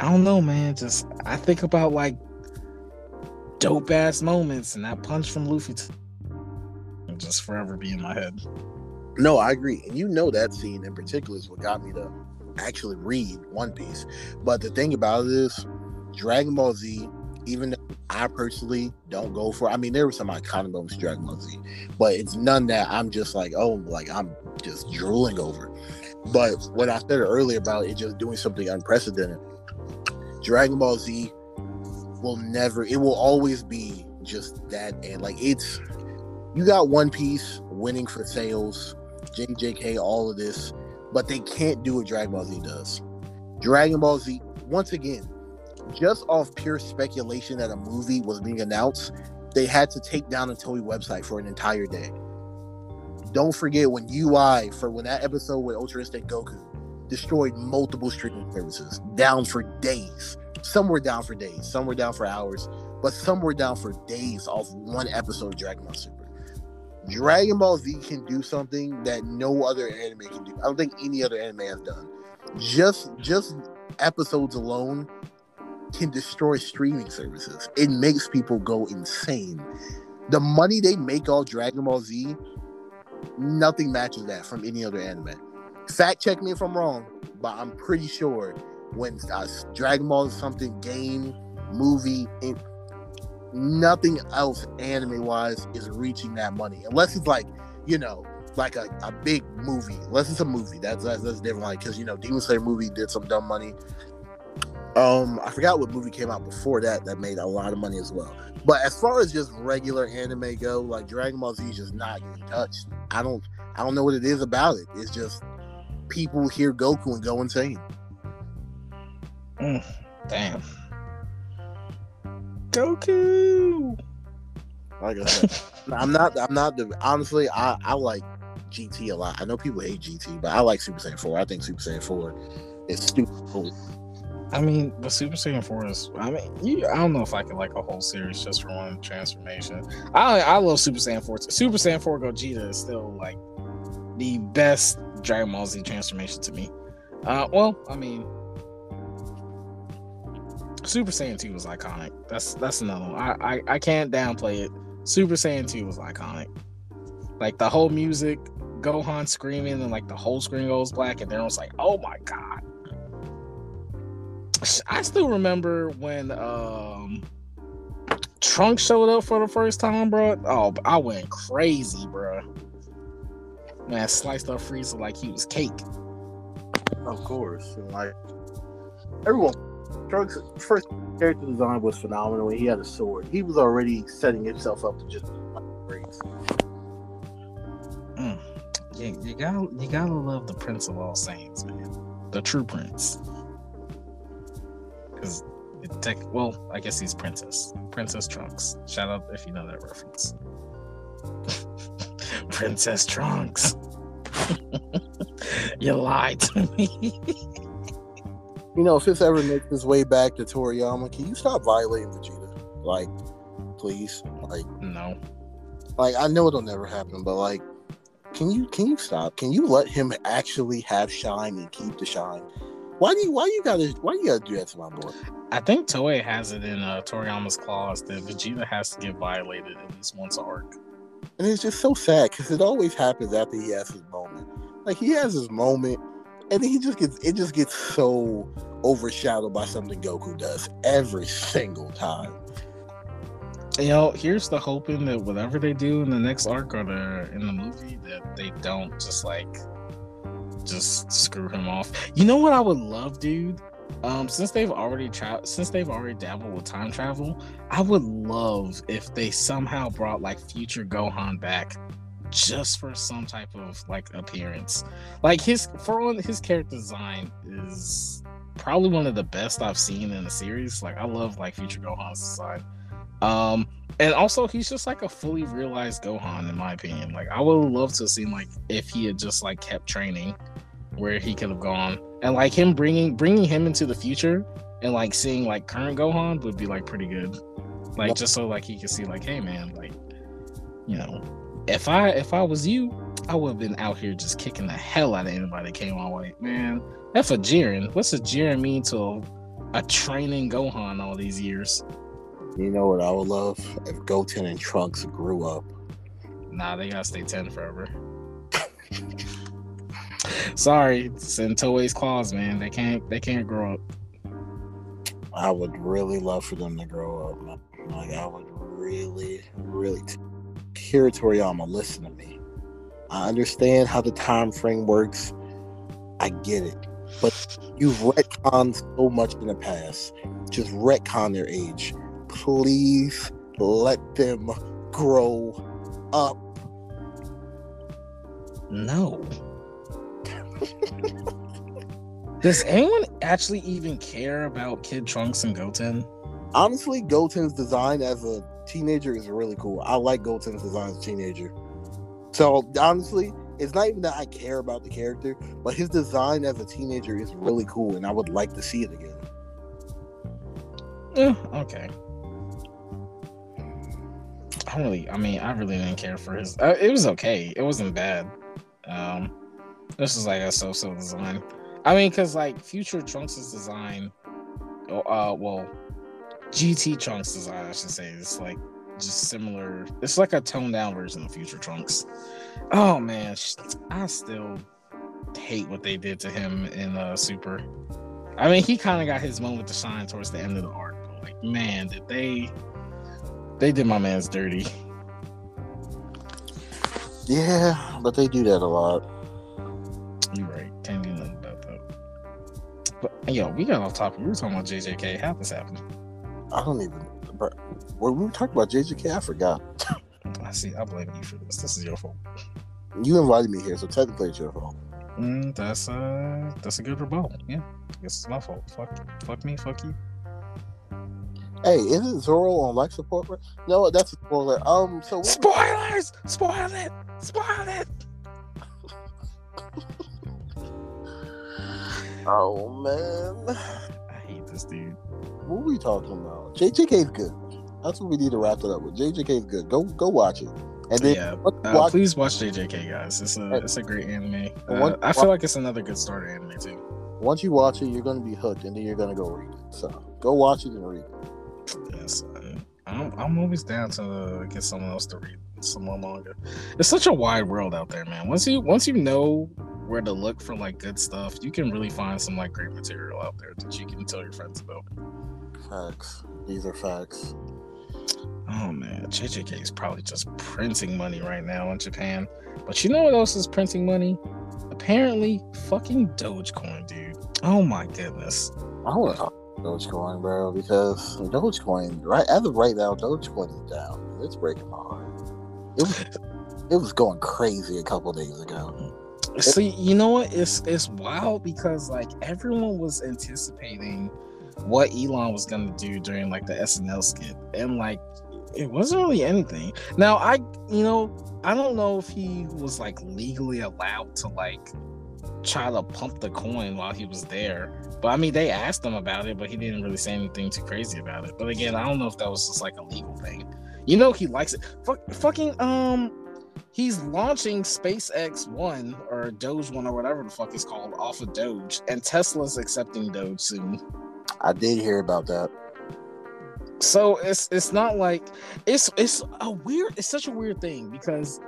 I don't know, man. Just I think about like dope ass moments, and that punch from Luffy t- just forever be in my head. No, I agree. And you know that scene in particular is what got me to actually read One Piece. But the thing about it is, Dragon Ball Z, even though I personally don't go for I mean, there were some iconic moments Dragon Ball Z, but it's none that I'm just like, oh, like I'm just drooling over. But what I said earlier about it just doing something unprecedented, Dragon Ball Z will never, it will always be just that. And like, it's, you got One Piece winning for sales, JJK, all of this, but they can't do what Dragon Ball Z does. Dragon Ball Z, once again, just off pure speculation that a movie was being announced, they had to take down the Toei website for an entire day. Don't forget when UI for when that episode with Ultra Instinct Goku destroyed multiple streaming services, down for days. Some were down for days, some were down for hours, but some were down for days off one episode of Dragon Ball Super. Dragon Ball Z can do something that no other anime can do. I don't think any other anime has done. Just just episodes alone can destroy streaming services. It makes people go insane. The money they make off Dragon Ball Z, nothing matches that from any other anime. Fact check me if I'm wrong, but I'm pretty sure when uh, Dragon Ball is something game, movie, and nothing else anime wise is reaching that money unless it's like you know like a, a big movie unless it's a movie that's that's, that's different like because you know demon slayer movie did some dumb money um i forgot what movie came out before that that made a lot of money as well but as far as just regular anime go like dragon ball z is just not getting touched i don't i don't know what it is about it it's just people hear goku and go insane Mm, damn. Goku. like i said i'm not i'm not the honestly i i like gt a lot i know people hate gt but i like super saiyan 4 i think super saiyan 4 is stupid cool. I mean, but Super Saiyan 4 is. I mean, you, I don't know if I could like a whole series just for one transformation. I I love Super Saiyan 4. Super Saiyan 4 Gogeta is still like the best Dragon Ball Z transformation to me. Uh, well, I mean, Super Saiyan 2 was iconic. That's that's another one. I, I I can't downplay it. Super Saiyan 2 was iconic. Like the whole music, Gohan screaming, and like the whole screen goes black, and then like, oh my god. I still remember when um Trunks showed up for the first time, bro. Oh, I went crazy, bro. Man, sliced up Frieza like he was cake. Of course, and like everyone, Trunks' first character design was phenomenal. He had a sword. He was already setting himself up to just great. Mm. Yeah, you gotta you gotta love the Prince of all Saiyans, man. The true prince. Because tech well, I guess he's Princess. Princess Trunks. Shout out if you know that reference. Princess Trunks. you lied to me. you know, if this ever makes its way back to Toriyama, can you stop violating Vegeta? Like, please. Like no. Like I know it'll never happen, but like can you can you stop? Can you let him actually have shine and keep the shine? Why do you why you gotta why you gotta do that to my boy? I think Toei has it in uh, Toriyama's clause that Vegeta has to get violated at least once arc. And it's just so sad because it always happens after he has his moment. Like he has his moment, and then he just gets it just gets so overshadowed by something Goku does every single time. You know, here's the hoping that whatever they do in the next arc or the in the movie, that they don't just like just screw him off. You know what I would love, dude? Um, since they've already tra- since they've already dabbled with time travel, I would love if they somehow brought like future Gohan back just for some type of like appearance. Like his for one, his character design is probably one of the best I've seen in the series. Like I love like future Gohan's design. Um, and also he's just like a fully realized Gohan in my opinion. Like I would love to see like if he had just like kept training where he could have gone and like him bringing bringing him into the future and like seeing like current Gohan would be like pretty good. Like yep. just so like he could see like, hey man, like you know, if I if I was you, I would have been out here just kicking the hell out of anybody that came my way. Man, that's a Jiren. What's a Jiren mean to a, a training Gohan all these years? You know what I would love if Goten and Trunks grew up. Nah, they gotta stay ten forever. Sorry, it's in Toei's claws, man. They can't they can't grow up. I would really love for them to grow up. Man. Like I would really, really. T- Kira Toriyama, listen to me. I understand how the time frame works. I get it, but you've retconned so much in the past. Just retcon their age. Please let them grow up. No. Does anyone actually even care about Kid Trunks and Goten? Honestly, Goten's design as a teenager is really cool. I like Goten's design as a teenager. So honestly, it's not even that I care about the character, but his design as a teenager is really cool, and I would like to see it again. Yeah, okay. I really, I mean, I really didn't care for his. Uh, it was okay. It wasn't bad. Um, this is like a so-so design. I mean, because like future Trunks' design, oh, uh, well, GT Trunks design, I should say, it's like just similar. It's like a toned down version of future Trunks. Oh man, I still hate what they did to him in uh, Super. I mean, he kind of got his moment to shine towards the end of the arc. But like, man, did they? They did my man's dirty. Yeah, but they do that a lot. Yo, we got off topic. We were talking about JJK. How this happened? I don't even. Bro, when we were talking about JJK, I forgot. I see. I blame you for this. This is your fault. You invited me here, so technically it's your fault. Mm, that's uh, that's a good rebuttal. Yeah, I guess it's my fault. Fuck, fuck me, fuck you. Hey, isn't Zoro on life support? No, that's a spoiler. Um, so spoilers, spoil it, spoil it. Oh man. I hate this dude. What are we talking about? JJK's good. That's what we need to wrap it up with. JJK's good. Go go watch it. And then yeah, uh, watch- please watch JJK, guys. It's a it's a great anime. Uh, I feel like it's another good starter anime too. once you watch it, you're gonna be hooked, and then you're gonna go read it. So go watch it and read it. Yes, I'm, I'm always down to get someone else to read some more manga. It's such a wide world out there, man. Once you once you know where to look for like good stuff, you can really find some like great material out there that you can tell your friends about. Facts. These are facts. Oh man, JJK is probably just printing money right now in Japan. But you know what else is printing money? Apparently, fucking Dogecoin, dude. Oh my goodness. I talk Dogecoin, bro, because Dogecoin, right as of right now, Dogecoin is down. It's breaking my heart. It was, it was going crazy a couple days ago. So you know what? It's it's wild because like everyone was anticipating what Elon was gonna do during like the SNL skit, and like it wasn't really anything. Now I, you know, I don't know if he was like legally allowed to like try to pump the coin while he was there. But I mean, they asked him about it, but he didn't really say anything too crazy about it. But again, I don't know if that was just like a legal thing. You know, he likes it. Fuck, fucking um, he's launching SpaceX One or Doge One or whatever the fuck it's called off of Doge, and Tesla's accepting Doge soon. I did hear about that. So it's it's not like it's it's a weird. It's such a weird thing because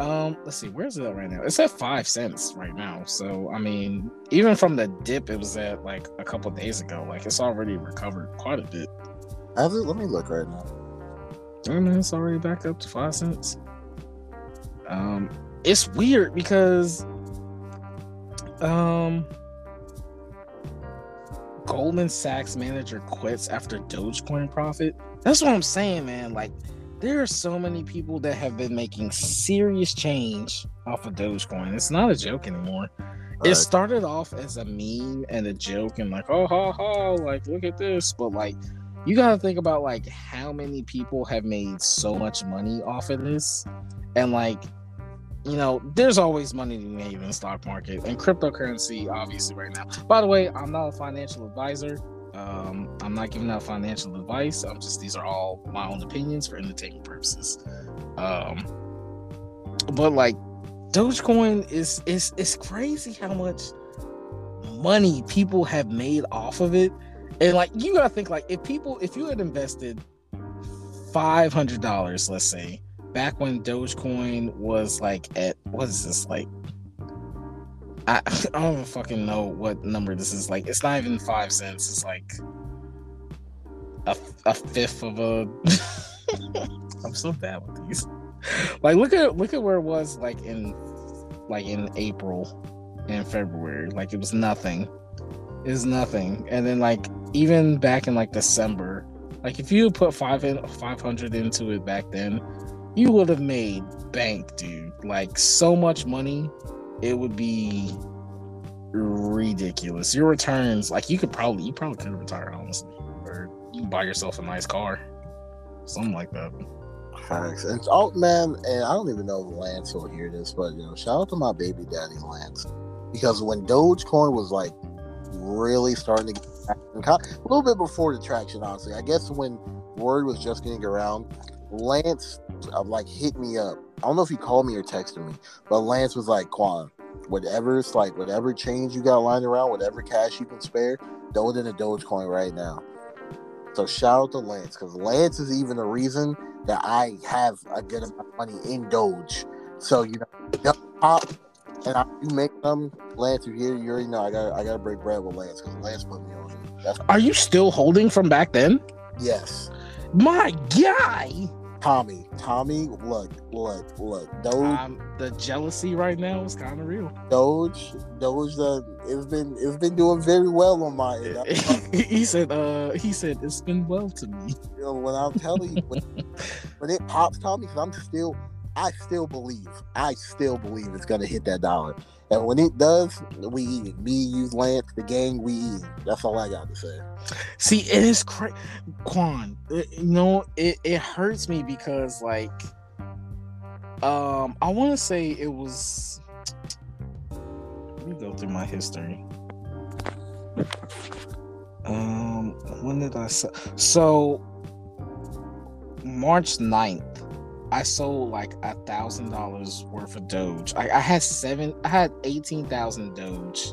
um, let's see, where's it at right now? It's at five cents right now. So I mean, even from the dip, it was at like a couple days ago. Like it's already recovered quite a bit. let me look right now. And it's already back up to five cents. Um, it's weird because um Goldman Sachs manager quits after Dogecoin profit. That's what I'm saying, man. Like there are so many people that have been making serious change off of Dogecoin. It's not a joke anymore. Right. It started off as a meme and a joke and like, oh ha ha, like look at this. But like you gotta think about like how many people have made so much money off of this. And like, you know, there's always money to be made in the stock market and cryptocurrency, obviously, right now. By the way, I'm not a financial advisor. Um, I'm not giving out financial advice. I'm just these are all my own opinions for entertainment purposes. Um, but like Dogecoin is is is crazy how much money people have made off of it. And like you gotta think like if people if you had invested five hundred dollars, let's say, back when Dogecoin was like at what is this like I, I don't even fucking know what number this is. Like, it's not even five cents. It's like a, a fifth of a. I'm so bad with these. Like, look at look at where it was like in like in April and February. Like, it was nothing. It was nothing. And then like even back in like December, like if you put five in five hundred into it back then, you would have made bank, dude. Like so much money it would be ridiculous. Your returns, like you could probably, you probably could retire honestly, or you buy yourself a nice car, something like that. Facts. And oh man, and I don't even know if Lance will hear this, but you know, shout out to my baby daddy Lance, because when Dogecoin was like really starting to get a little bit before the traction, honestly, I guess when word was just getting around, Lance uh, like hit me up. I don't know if he called me or texted me, but Lance was like, "Quan, whatever it's like, whatever change you got lying around, whatever cash you can spare, throw it in a Dogecoin right now." So shout out to Lance because Lance is even the reason that I have a good amount of money in Doge. So you know, pop and I you make them. Lance, you here, you already know I got I got to break bread with Lance because Lance put me on. That's Are you still holding from back then? Yes. My guy. Tommy, Tommy, look, look, look. Doge, um, the jealousy right now is kind of real. Doge, Doge, uh, it's been it's been doing very well on my end. he said, uh, he said it's been well to me. You know, when I'm telling you, when, when it pops, Tommy, because I'm still, I still believe, I still believe it's gonna hit that dollar. And when it does, we eat it. Me, you, Lance, the gang, we eat. That's all I got to say. See, it is crazy, Quan. It, you know, it, it hurts me because like, um, I want to say it was. Let me go through my history. Um, when did I so? March 9th I sold like a thousand dollars worth of Doge. I, I had seven, I had eighteen thousand Doge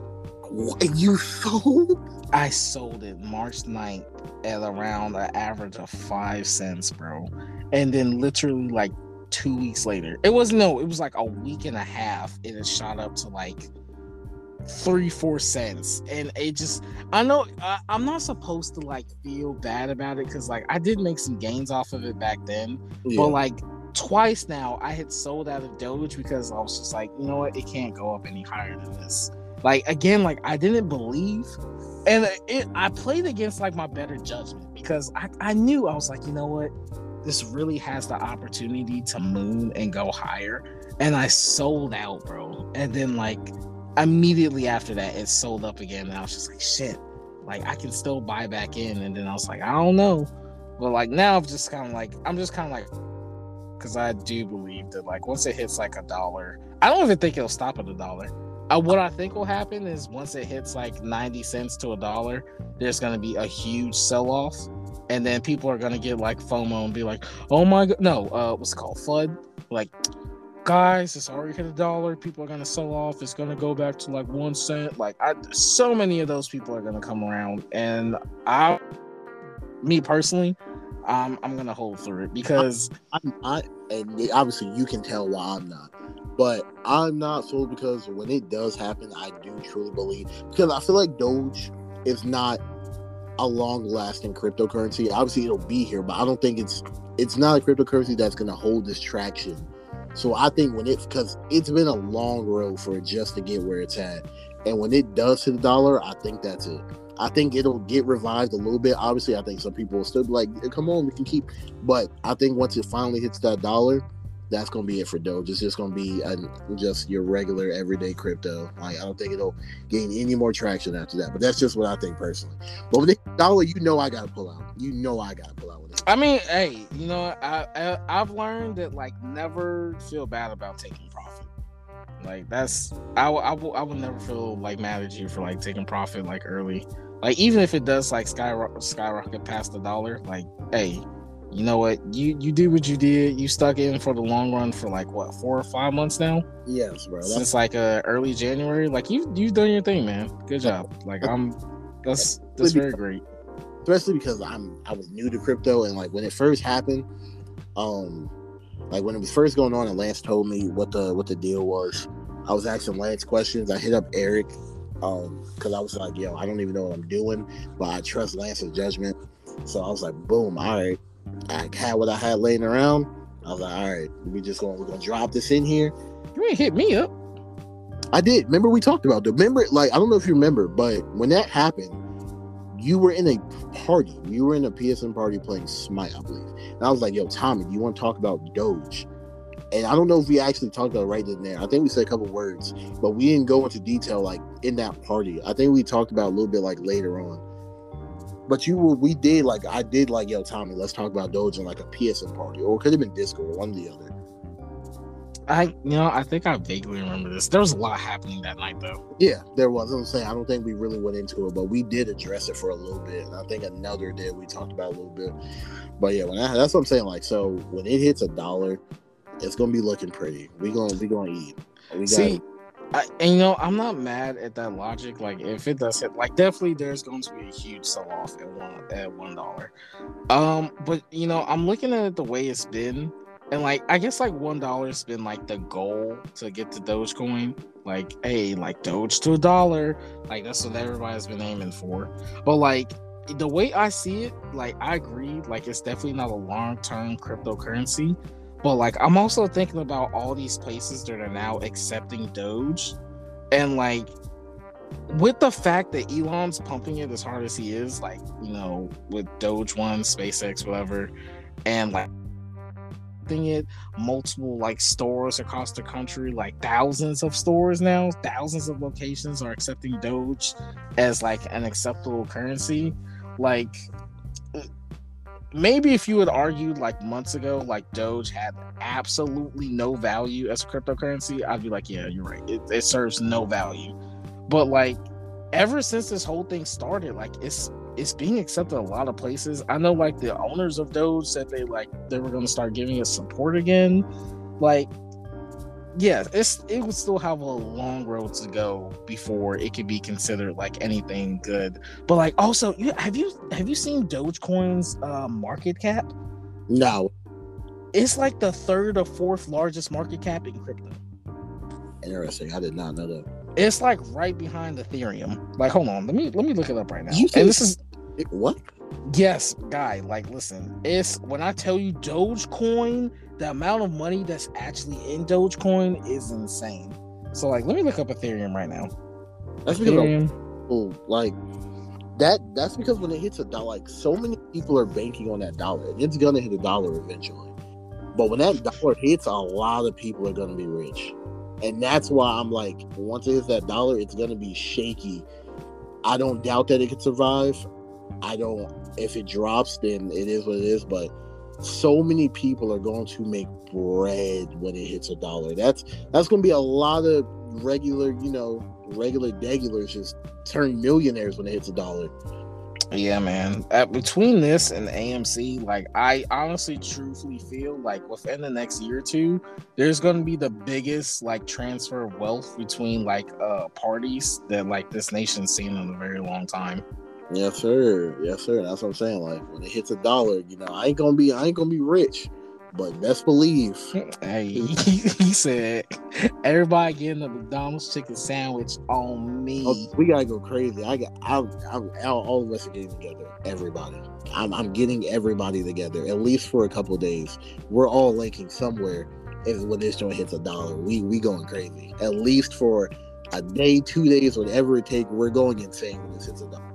What, you sold? I sold it March 9th at around an average of five cents, bro. And then literally like two weeks later, it was no, it was like a week and a half. It had shot up to like three, four cents. And it just, I know I, I'm not supposed to like feel bad about it because like I did make some gains off of it back then, Yeah. but like twice now I had sold out of Doge because I was just like, you know what, it can't go up any higher than this. Like again, like I didn't believe, and it, I played against like my better judgment because I, I knew I was like, you know what, this really has the opportunity to moon and go higher, and I sold out, bro. And then like immediately after that, it sold up again, and I was just like, shit, like I can still buy back in. And then I was like, I don't know, but like now I'm just kind of like I'm just kind of like because I do believe that like once it hits like a dollar, I don't even think it'll stop at a dollar. Uh, what I think will happen is once it hits like 90 cents to a dollar, there's going to be a huge sell off. And then people are going to get like FOMO and be like, oh my God. No, uh, what's it called? FUD. Like, guys, it's already hit a dollar. People are going to sell off. It's going to go back to like one cent. Like, I, so many of those people are going to come around. And I, me personally, um, I'm going to hold through it because I'm I and obviously you can tell why I'm not. But I'm not sold because when it does happen, I do truly believe because I feel like Doge is not a long lasting cryptocurrency. Obviously it'll be here, but I don't think it's it's not a cryptocurrency that's gonna hold this traction. So I think when it because it's been a long road for it just to get where it's at. And when it does hit the dollar, I think that's it. I think it'll get revived a little bit. Obviously, I think some people will still be like, come on, we can keep but I think once it finally hits that dollar, that's gonna be it for Doge. It's just gonna be a, just your regular everyday crypto. Like I don't think it'll gain any more traction after that. But that's just what I think personally. But with the dollar, you know I gotta pull out. You know I gotta pull out with it. I mean, hey, you know, I, I I've learned that like never feel bad about taking profit. Like that's I I will never feel like mad at you for like taking profit like early. Like even if it does like skyrocket skyrocket past the dollar, like hey, you know what? You you did what you did. You stuck in for the long run for like what four or five months now Yes, bro. That's, since like uh early January. Like you you've done your thing, man. Good job. Like I'm that's that's very great. especially because I'm I was new to crypto and like when it first happened, um, like when it was first going on and Lance told me what the what the deal was, I was asking Lance questions. I hit up Eric, um, because I was like, yo, I don't even know what I'm doing, but I trust Lance's judgment. So I was like, boom, all right. I had what I had laying around. I was like, all right, we just going we're gonna drop this in here. You ain't hit me up. I did. Remember we talked about the Remember, like I don't know if you remember, but when that happened, you were in a party. You were in a PSN party playing Smite, I believe. And I was like, "Yo, Tommy, do you want to talk about Doge?" And I don't know if we actually talked about it right in there. I think we said a couple words, but we didn't go into detail like in that party. I think we talked about a little bit like later on. But you were, we did like I did like, "Yo, Tommy, let's talk about Doge in like a PSN party, or it could have been Discord, one or the other." I you know I think I vaguely remember this. There was a lot happening that night though. Yeah, there was. I'm saying I don't think we really went into it, but we did address it for a little bit. And I think another day we talked about a little bit. But yeah, when I, that's what I'm saying. Like, so when it hits a dollar, it's gonna be looking pretty. We gonna we gonna eat. We See, I, and you know I'm not mad at that logic. Like if it does hit, like definitely there's going to be a huge sell off at one at one dollar. Um, but you know I'm looking at it the way it's been, and like I guess like one dollar's been like the goal to get to Dogecoin. Like hey, like Doge to a dollar, like that's what everybody's been aiming for. But like the way I see it, like I agree, like it's definitely not a long term cryptocurrency. But like I'm also thinking about all these places that are now accepting Doge. And like with the fact that Elon's pumping it as hard as he is, like, you know, with Doge One, SpaceX, whatever, and like it multiple like stores across the country, like thousands of stores now, thousands of locations are accepting Doge as like an acceptable currency. Like maybe if you had argued like months ago, like Doge had absolutely no value as a cryptocurrency, I'd be like, yeah, you're right. It, it serves no value. But like ever since this whole thing started, like it's it's being accepted a lot of places. I know like the owners of Doge said they like they were gonna start giving it support again. Like yeah, it's it would still have a long road to go before it could be considered like anything good. But like also, you have you have you seen Dogecoin's uh, market cap? No. It's like the third or fourth largest market cap in crypto. Interesting. I did not know that. It's like right behind Ethereum. Like, hold on, let me let me look it up right now. You and this is what? Yes, guy. Like, listen, it's when I tell you Dogecoin, the amount of money that's actually in Dogecoin is insane. So, like, let me look up Ethereum right now. That's because Ethereum. like that. That's because when it hits a dollar, like so many people are banking on that dollar. It's gonna hit a dollar eventually. But when that dollar hits, a lot of people are gonna be rich, and that's why I'm like, once it hits that dollar, it's gonna be shaky. I don't doubt that it could survive. I don't. If it drops, then it is what it is. But so many people are going to make bread when it hits a dollar. That's that's going to be a lot of regular, you know, regular degulars just turn millionaires when it hits a dollar. Yeah, man. Between this and AMC, like I honestly, truthfully feel like within the next year or two, there's going to be the biggest like transfer of wealth between like uh parties that like this nation's seen in a very long time. Yes, sir. Yes, sir. That's what I'm saying. Like when it hits a dollar, you know, I ain't gonna be, I ain't gonna be rich, but best believe. Hey, he said, everybody getting a McDonald's chicken sandwich on me. Oh, we gotta go crazy. I got, I, I, all of us are getting together. Everybody. I'm, I'm getting everybody together at least for a couple days. We're all linking somewhere. If when this joint hits a dollar, we we going crazy. At least for a day, two days, whatever it take, We're going insane when this hits a dollar.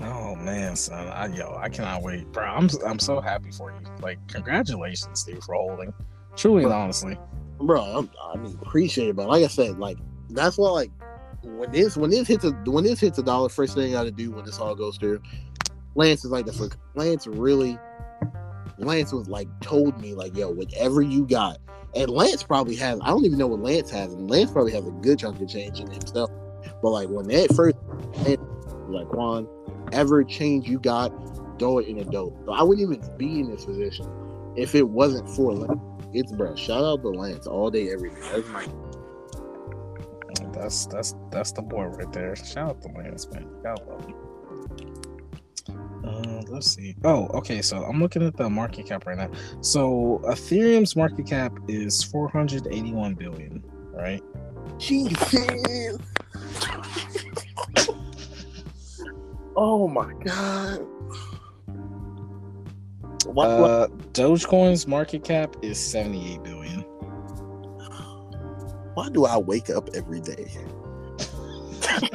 Oh man, son, I yo, I cannot wait, bro. I'm I'm so happy for you. Like, congratulations, dude, for holding. Truly and honestly, bro. I'm, i mean, appreciate it, but like I said, like that's what like when this when this hits a when this hits a dollar, first thing I got to do when this all goes through. Lance is like the fuck. Lance really. Lance was like told me like, yo, whatever you got, and Lance probably has. I don't even know what Lance has, and Lance probably has a good chunk of change in himself. But like when that first, like Juan, whatever change you got, throw it in a Doge. So I wouldn't even be in this position if it wasn't for Lance. It's bro. Shout out to Lance all day, every day. That's my. That's that's that's the boy right there. Shout out to Lance, man. God love him. Uh, let's see. Oh, okay. So I'm looking at the market cap right now. So Ethereum's market cap is 481 billion, right? Jesus. Oh my god. What, uh, Dogecoin's market cap is 78 billion. Why do I wake up every day?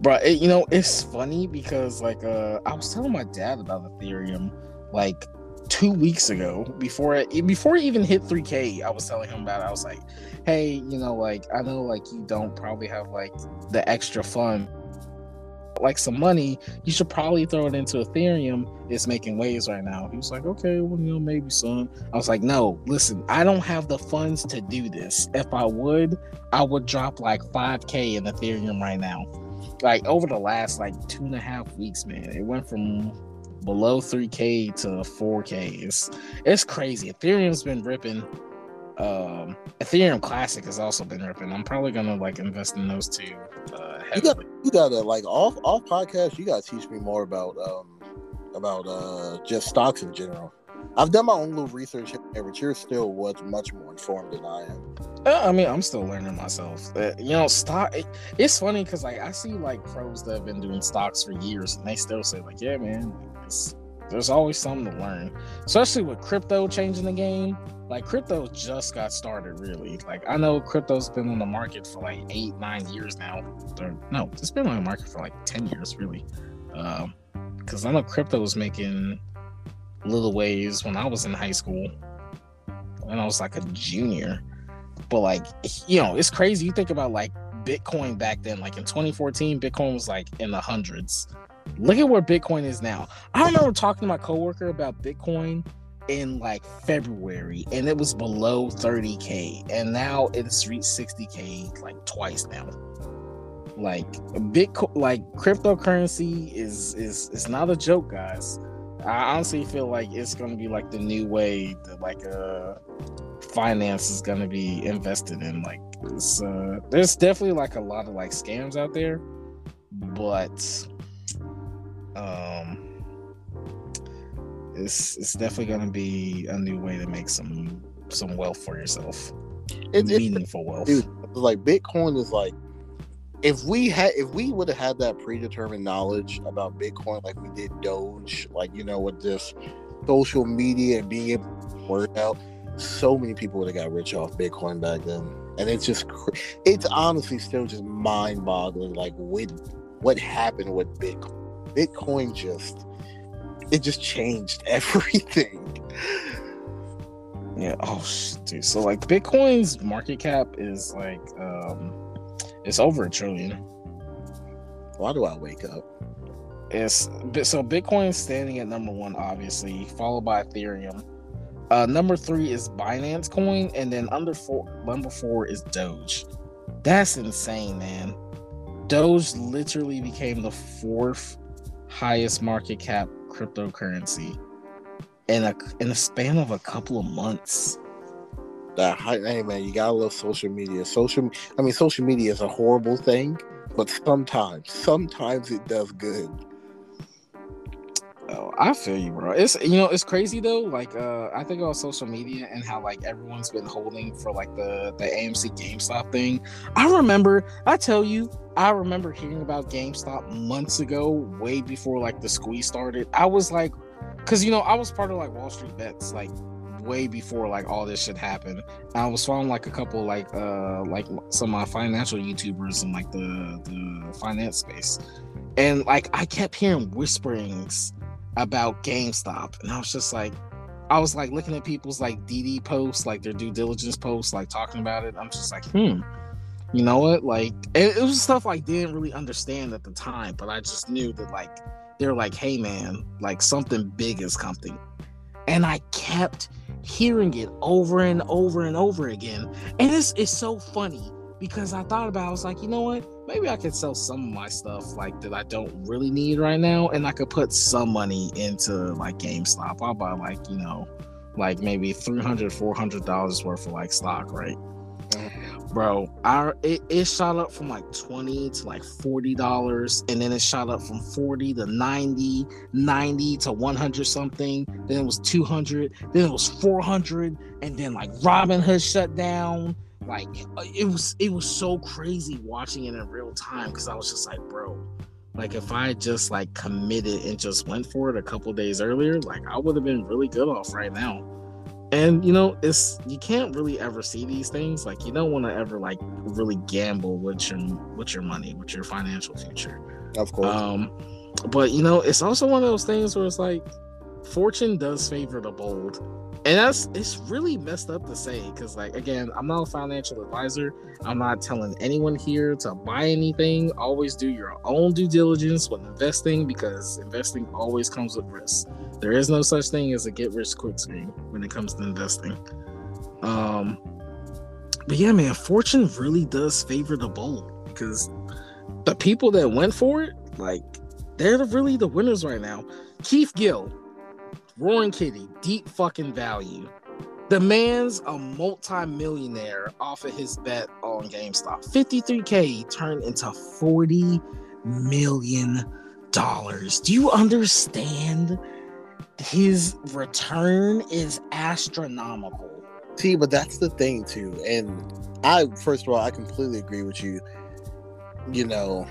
Bro, it, you know, it's funny because like uh I was telling my dad about Ethereum like two weeks ago before it before it even hit 3k i was telling him about it i was like hey you know like i know like you don't probably have like the extra fund like some money you should probably throw it into ethereum. It's making waves right now. He was like okay well you know maybe son i was like no listen i don't have the funds to do this. If i would i would drop like 5k in ethereum right now. Like over the last like two and a half weeks man it went from below 3k to 4k it's it's crazy. Ethereum's been ripping um ethereum classic has also been ripping i'm probably gonna like invest in those two uh you got you gotta like off off podcast you gotta teach me more about um about uh just stocks in general I've done my own little research here, but you're still what's much more informed than I am. Uh, I mean, I'm still learning myself. Uh, you know, stock. It, it's funny because like I see like pros that have been doing stocks for years, and they still say like, "Yeah, man, there's always something to learn." Especially with crypto changing the game. Like crypto just got started, really. Like I know crypto's been on the market for like eight, nine years now. Or, no, it's been on the market for like ten years, really. Because um, I know crypto was making little waves when I was in high school, when I was like a junior. But like, you know, it's crazy. You think about like Bitcoin back then, like in 2014, Bitcoin was like in the hundreds. Look at where Bitcoin is now. I remember talking to my coworker about Bitcoin in like February and it was below 30k and now it's reached 60k like twice now. Like Bitcoin like cryptocurrency is is is not a joke, guys. I honestly feel like it's gonna be like the new way that like uh finance is gonna be invested in. Like it's, uh, there's definitely like a lot of like scams out there, but um it's it's definitely gonna be a new way to make some some wealth for yourself. It's, meaningful wealth. dude, like Bitcoin is like if we had if we would have had that predetermined knowledge about Bitcoin like we did Doge, like you know, with this social media and being able to work out, so many people would have got rich off Bitcoin back then. And it's just it's honestly still just mind boggling like with what happened with Bitcoin. Bitcoin just it just changed everything. Yeah. Oh, sh- dude. So like Bitcoin's market cap is like um, it's over a trillion. Why do I wake up? It's so Bitcoin's standing at number one, obviously, followed by Ethereum. Uh, number three is Binance Coin, and then under four, number four is Doge. That's insane, man. Doge literally became the fourth highest market cap cryptocurrency in a in a span of a couple of months. That hey man, you gotta love social media. Social, I mean, social media is a horrible thing, but sometimes, sometimes it does good. Oh, I feel you, bro. It's you know, it's crazy though. Like, uh, I think about social media and how like everyone's been holding for like the the AMC GameStop thing. I remember, I tell you, I remember hearing about GameStop months ago, way before like the squeeze started. I was like, because you know, I was part of like Wall Street Bets, like way before like all this shit happened. I was following like a couple like uh like some of my financial YouTubers in like the the finance space, and like I kept hearing whisperings about GameStop, and I was just like, I was like looking at people's like DD posts, like their due diligence posts, like talking about it. I'm just like, hmm, you know what? Like, it, it was stuff I didn't really understand at the time, but I just knew that like they're like, hey man, like something big is coming, and I kept hearing it over and over and over again, and it's it's so funny because I thought about, it, I was like, you know what? Maybe I could sell some of my stuff like that I don't really need right now, and I could put some money into like GameStop. I'll buy like you know, like maybe 300 400 dollars worth of like stock, right? Bro, our it, it shot up from like 20 to like 40 dollars, and then it shot up from 40 to 90, 90 to 100 something. Then it was 200, then it was 400, and then like Robinhood shut down like it was it was so crazy watching it in real time because I was just like, bro, like if I just like committed and just went for it a couple days earlier, like I would have been really good off right now. And you know, it's you can't really ever see these things. Like you don't want to ever like really gamble with your with your money, with your financial future. Of course. Um, but you know, it's also one of those things where it's like fortune does favor the bold and that's it's really messed up to say because like again i'm not a financial advisor. I'm not telling anyone here to buy anything. Always do your own due diligence when investing because investing always comes with risk. There is no such thing as a get rich quick scheme when it comes to investing. Um but yeah man fortune really does favor the bold because the people that went for it like they're really the winners right now. Keith gill Roaring Kitty, deep fucking value. The man's a multi-millionaire off of his bet on GameStop. 53k turned into 40 million dollars. Do you understand? His return is astronomical. See, but that's the thing too. And I first of all, I completely agree with you. You know,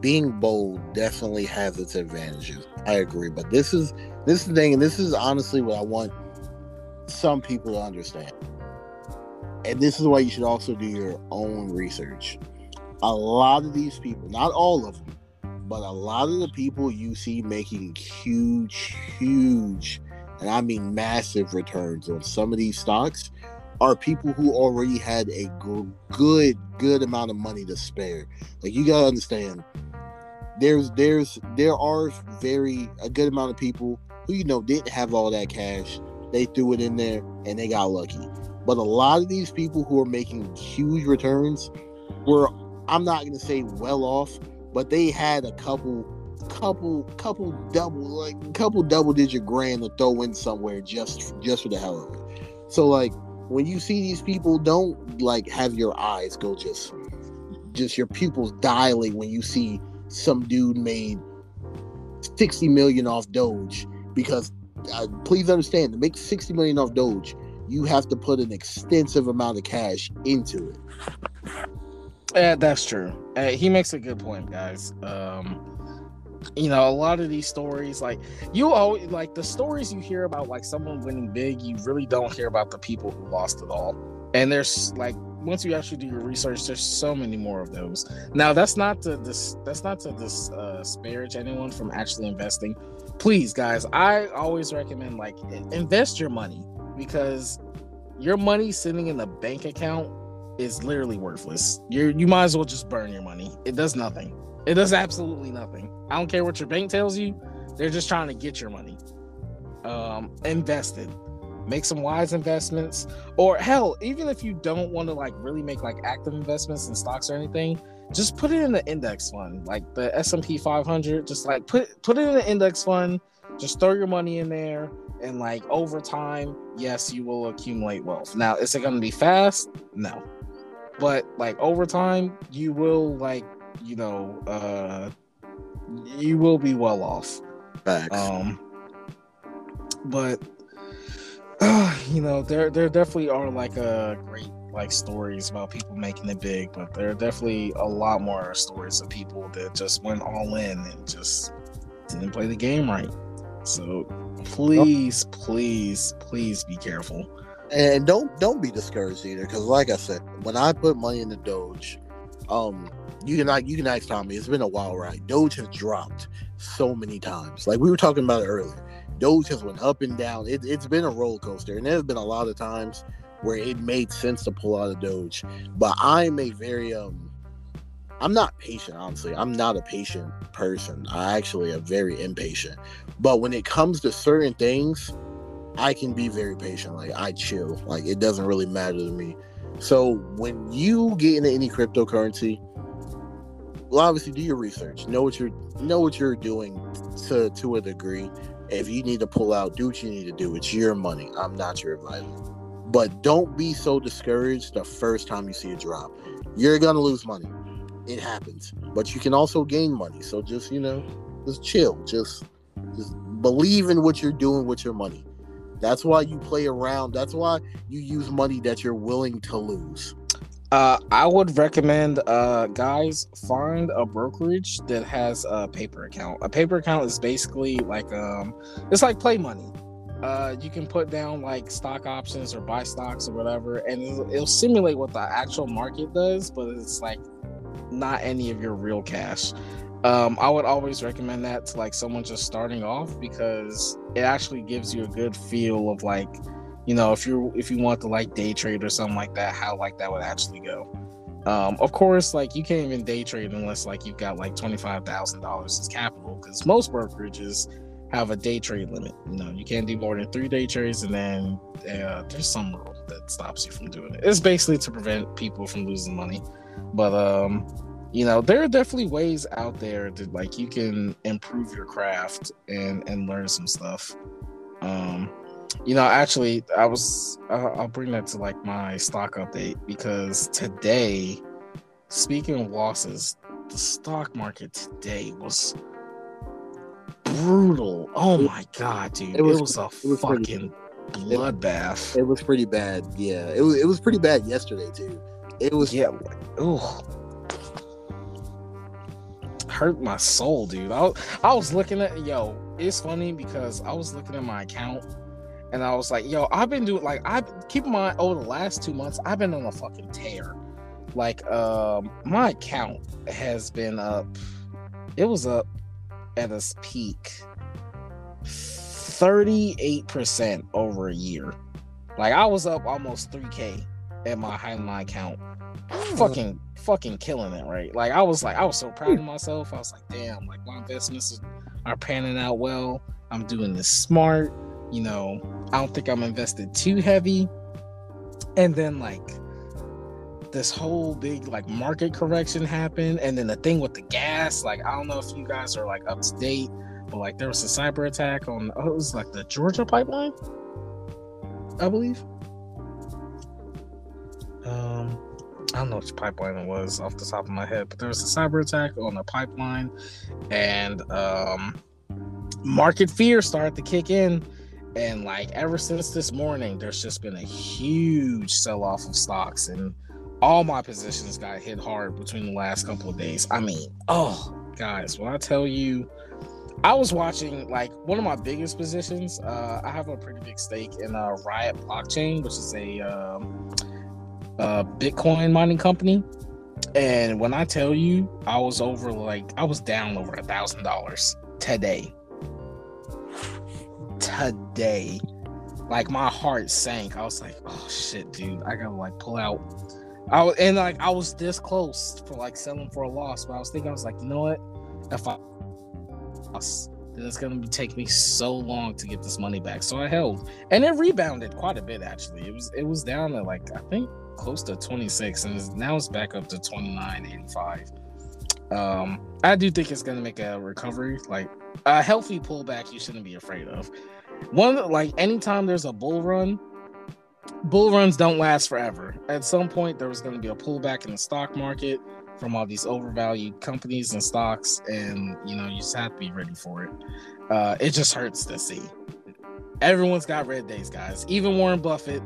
being bold definitely has its advantages. I agree, but this is this is the thing, and this is honestly what I want some people to understand. And this is why you should also do your own research. A lot of these people, not all of them, but a lot of the people you see making huge, huge, and I mean massive returns on some of these stocks are people who already had a good, good amount of money to spare. Like you gotta understand, there's there's there are very a good amount of people who you know didn't have all that cash. They threw it in there and they got lucky. But a lot of these people who are making huge returns were I'm not gonna say well off, but they had a couple couple couple double like couple double digit grand to throw in somewhere just just for the hell of it. So like when you see these people, don't like have your eyes go just just your pupils dilate when you see some dude made 60 million off Doge because uh, please understand to make 60 million off Doge, you have to put an extensive amount of cash into it. Yeah, that's true. Uh, he makes a good point, guys. Um, you know, a lot of these stories, like you always like the stories you hear about, like someone winning big, you really don't hear about the people who lost it all. And there's like once you actually do your research, there's so many more of those. Now, that's not to this, that's not to uh, disparage anyone from actually investing. Please, guys, I always recommend like invest your money because your money sitting in a bank account is literally worthless. You you might as well just burn your money. It does nothing. It does absolutely nothing. I don't care what your bank tells you. They're just trying to get your money. Um, invested. Make some wise investments. Or hell, even if you don't want to like really make like active investments in stocks or anything, just put it in the index fund, like the S&P 500. Just like put put it in the index fund. Just throw your money in there, and like over time, yes, you will accumulate wealth. Now, is it going to be fast? No, but like over time, you will like you know, uh, you will be well off. Facts. Um, but you know, there there definitely are like a great like stories about people making it big, but there are definitely a lot more stories of people that just went all in and just didn't play the game right. So please, please, please be careful. And don't don't be discouraged either, because like I said, when I put money in the Doge, um, you can you can ask Tommy. It's been a while, right? Doge has dropped so many times. Like we were talking about it earlier. Doge has went up and down. It, has been a roller coaster, and there's been a lot of times where it made sense to pull out of Doge. But I'm a very um, I'm not patient. Honestly, I'm not a patient person. I actually am very impatient. But when it comes to certain things, I can be very patient. Like I chill. Like it doesn't really matter to me. So when you get into any cryptocurrency, well, obviously do your research. Know what you're know what you're doing to to a degree. If you need to pull out, do what you need to do. It's your money. I'm not your advisor. But don't be so discouraged the first time you see a drop. You're gonna lose money. It happens. But you can also gain money. So just, you know, just chill. Just just believe in what you're doing with your money. That's why you play around. That's why you use money that you're willing to lose. Uh, I would recommend, uh, guys, find a brokerage that has a paper account. A paper account is basically like um, it's like play money. Uh, you can put down like stock options or buy stocks or whatever, and it'll, it'll simulate what the actual market does, but it's like not any of your real cash. Um, I would always recommend that to like someone just starting off because it actually gives you a good feel of like you know if you're if you want to like day trade or something like that how like that would actually go. Um of course like you can't even day trade unless like you've got like $25000 as capital because most brokerages have a day trade limit. You know you can't do more than three day trades and then uh, there's some rule that stops you from doing it. It's basically to prevent people from losing money. But um you know there are definitely ways out there that like you can improve your craft and and learn some stuff. Um you know, actually, I was. I'll bring that to like my stock update because today, speaking of losses, the stock market today was brutal. Oh my god, dude! It was, it was a it was fucking pretty, bloodbath. It, it, was pretty bad. Yeah, it was. It was pretty bad yesterday too. It was. Yeah. Oh. Hurt my soul, dude. I, I was looking at yo. It's funny because I was looking at my account and I was like, yo, I've been doing like I keep in mind over the last two months, I've been on a fucking tear. Like um my account has been up, it was up at its peak 38% over a year. Like I was up almost 3k at my Highline account. Fucking fucking killing it, right? Like I was like I was so proud of myself. I was like, damn, like my investments are panning out well. I'm doing this smart you know, I don't think I'm invested too heavy. And then like this whole big like market correction happened, and then the thing with the gas, like I don't know if you guys are like up to date, but like there was a cyber attack on oh, it was like the Georgia pipeline, I believe. Um, I don't know which pipeline it was off the top of my head, but there was a cyber attack on the pipeline, and um, market fear started to kick in. And like ever since this morning, there's just been a huge sell off of stocks, and all my positions got hit hard between the last couple of days. I mean, oh, guys, when I tell you, I was watching like one of my biggest positions. Uh, I have a pretty big stake in uh, Riot Blockchain, which is a um, Bitcoin mining company. And when I tell you, I was over like I was down over a thousand dollars today. Today, like my heart sank. I was like, "Oh shit, dude! I gotta like pull out." I was and like I was this close for like selling for a loss, but I was thinking I was like, you know what? If I then it's gonna be take me so long to get this money back. So I held, and it rebounded quite a bit. Actually, it was it was down to like I think close to 26 and now it's back up to 29.85 um i do think it's to make a recovery like a healthy pullback you shouldn't be afraid of. One like anytime there's a bull run bull runs don't last forever. At some point there was going to be a pullback in the stock market from all these overvalued companies and stocks and you know you just have to be ready for it. Uh it just hurts to see. Everyone's got red days guys. Even warren buffett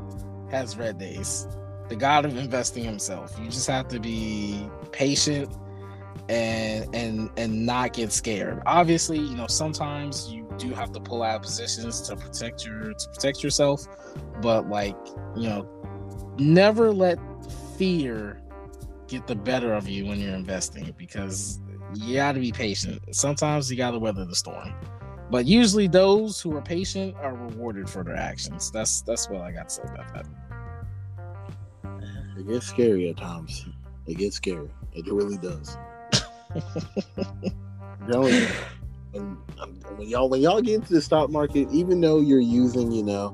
has red days. The god of investing himself. You just have to be patient and and and not get scared. Obviously, you know, sometimes you do have to pull out positions to protect your to protect yourself, but like, you know, never let fear get the better of you when you're investing because you got to be patient. Sometimes you got to weather the storm. But usually those who are patient are rewarded for their actions. That's that's what I got to say about that. It gets scary at times. It gets scary. It really does. When, um, when y'all when y'all get into the stock market, even though you're using, you know,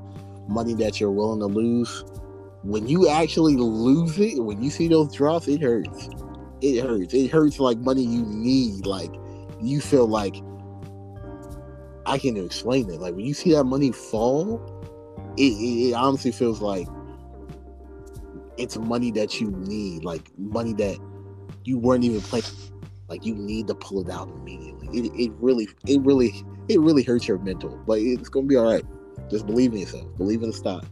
money that you're willing to lose, when you actually lose it, when you see those drops, it hurts. It hurts. It hurts like money you need. Like you feel like I can't even explain it. Like when you see that money fall, it, it, it honestly feels like it's money that you need, like money that you weren't even playing. Like you need to pull it out immediately. It, it really, it really, it really hurts your mental. But it's gonna be all right. Just believe in yourself. Believe in the stock.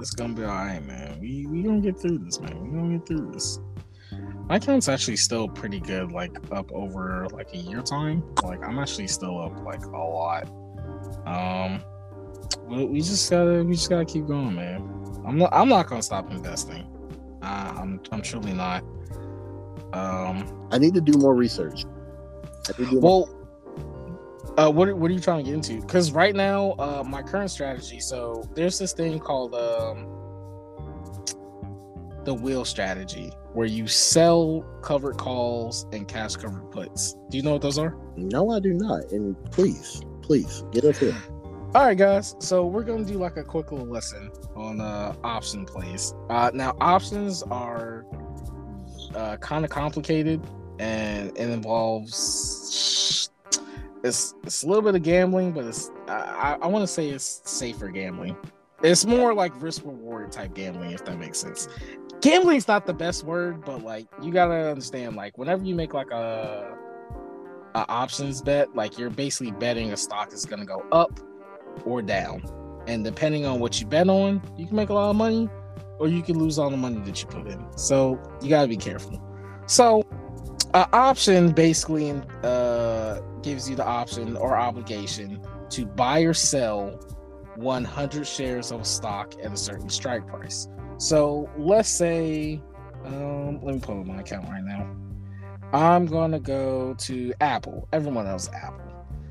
It's gonna be all right, man. We we gonna get through this, man. We gonna get through this. My account's actually still pretty good, like up over like a year time. Like I'm actually still up like a lot. Um, we, we just gotta we just gotta keep going, man. I'm not. I'm not gonna stop investing. Uh, I'm. I'm truly not. Um, I need to do more research. Do well, uh, what what are you trying to get into? Because right now, uh, my current strategy. So there's this thing called um, the wheel strategy, where you sell covered calls and cash covered puts. Do you know what those are? No, I do not. And please, please get up here. All right, guys. So we're gonna do like a quick little lesson on uh, option plays. Uh, now, options are uh, kind of complicated, and it involves it's it's a little bit of gambling, but it's I, I want to say it's safer gambling. It's more like risk reward type gambling, if that makes sense. Gambling's not the best word, but like you gotta understand, like whenever you make like a, a options bet, like you're basically betting a stock is gonna go up or down. And depending on what you bet on, you can make a lot of money or you can lose all the money that you put in. So you got to be careful. So, an option basically uh, gives you the option or obligation to buy or sell 100 shares of stock at a certain strike price. So, let's say, um, let me pull up my account right now. I'm going to go to Apple. Everyone knows Apple.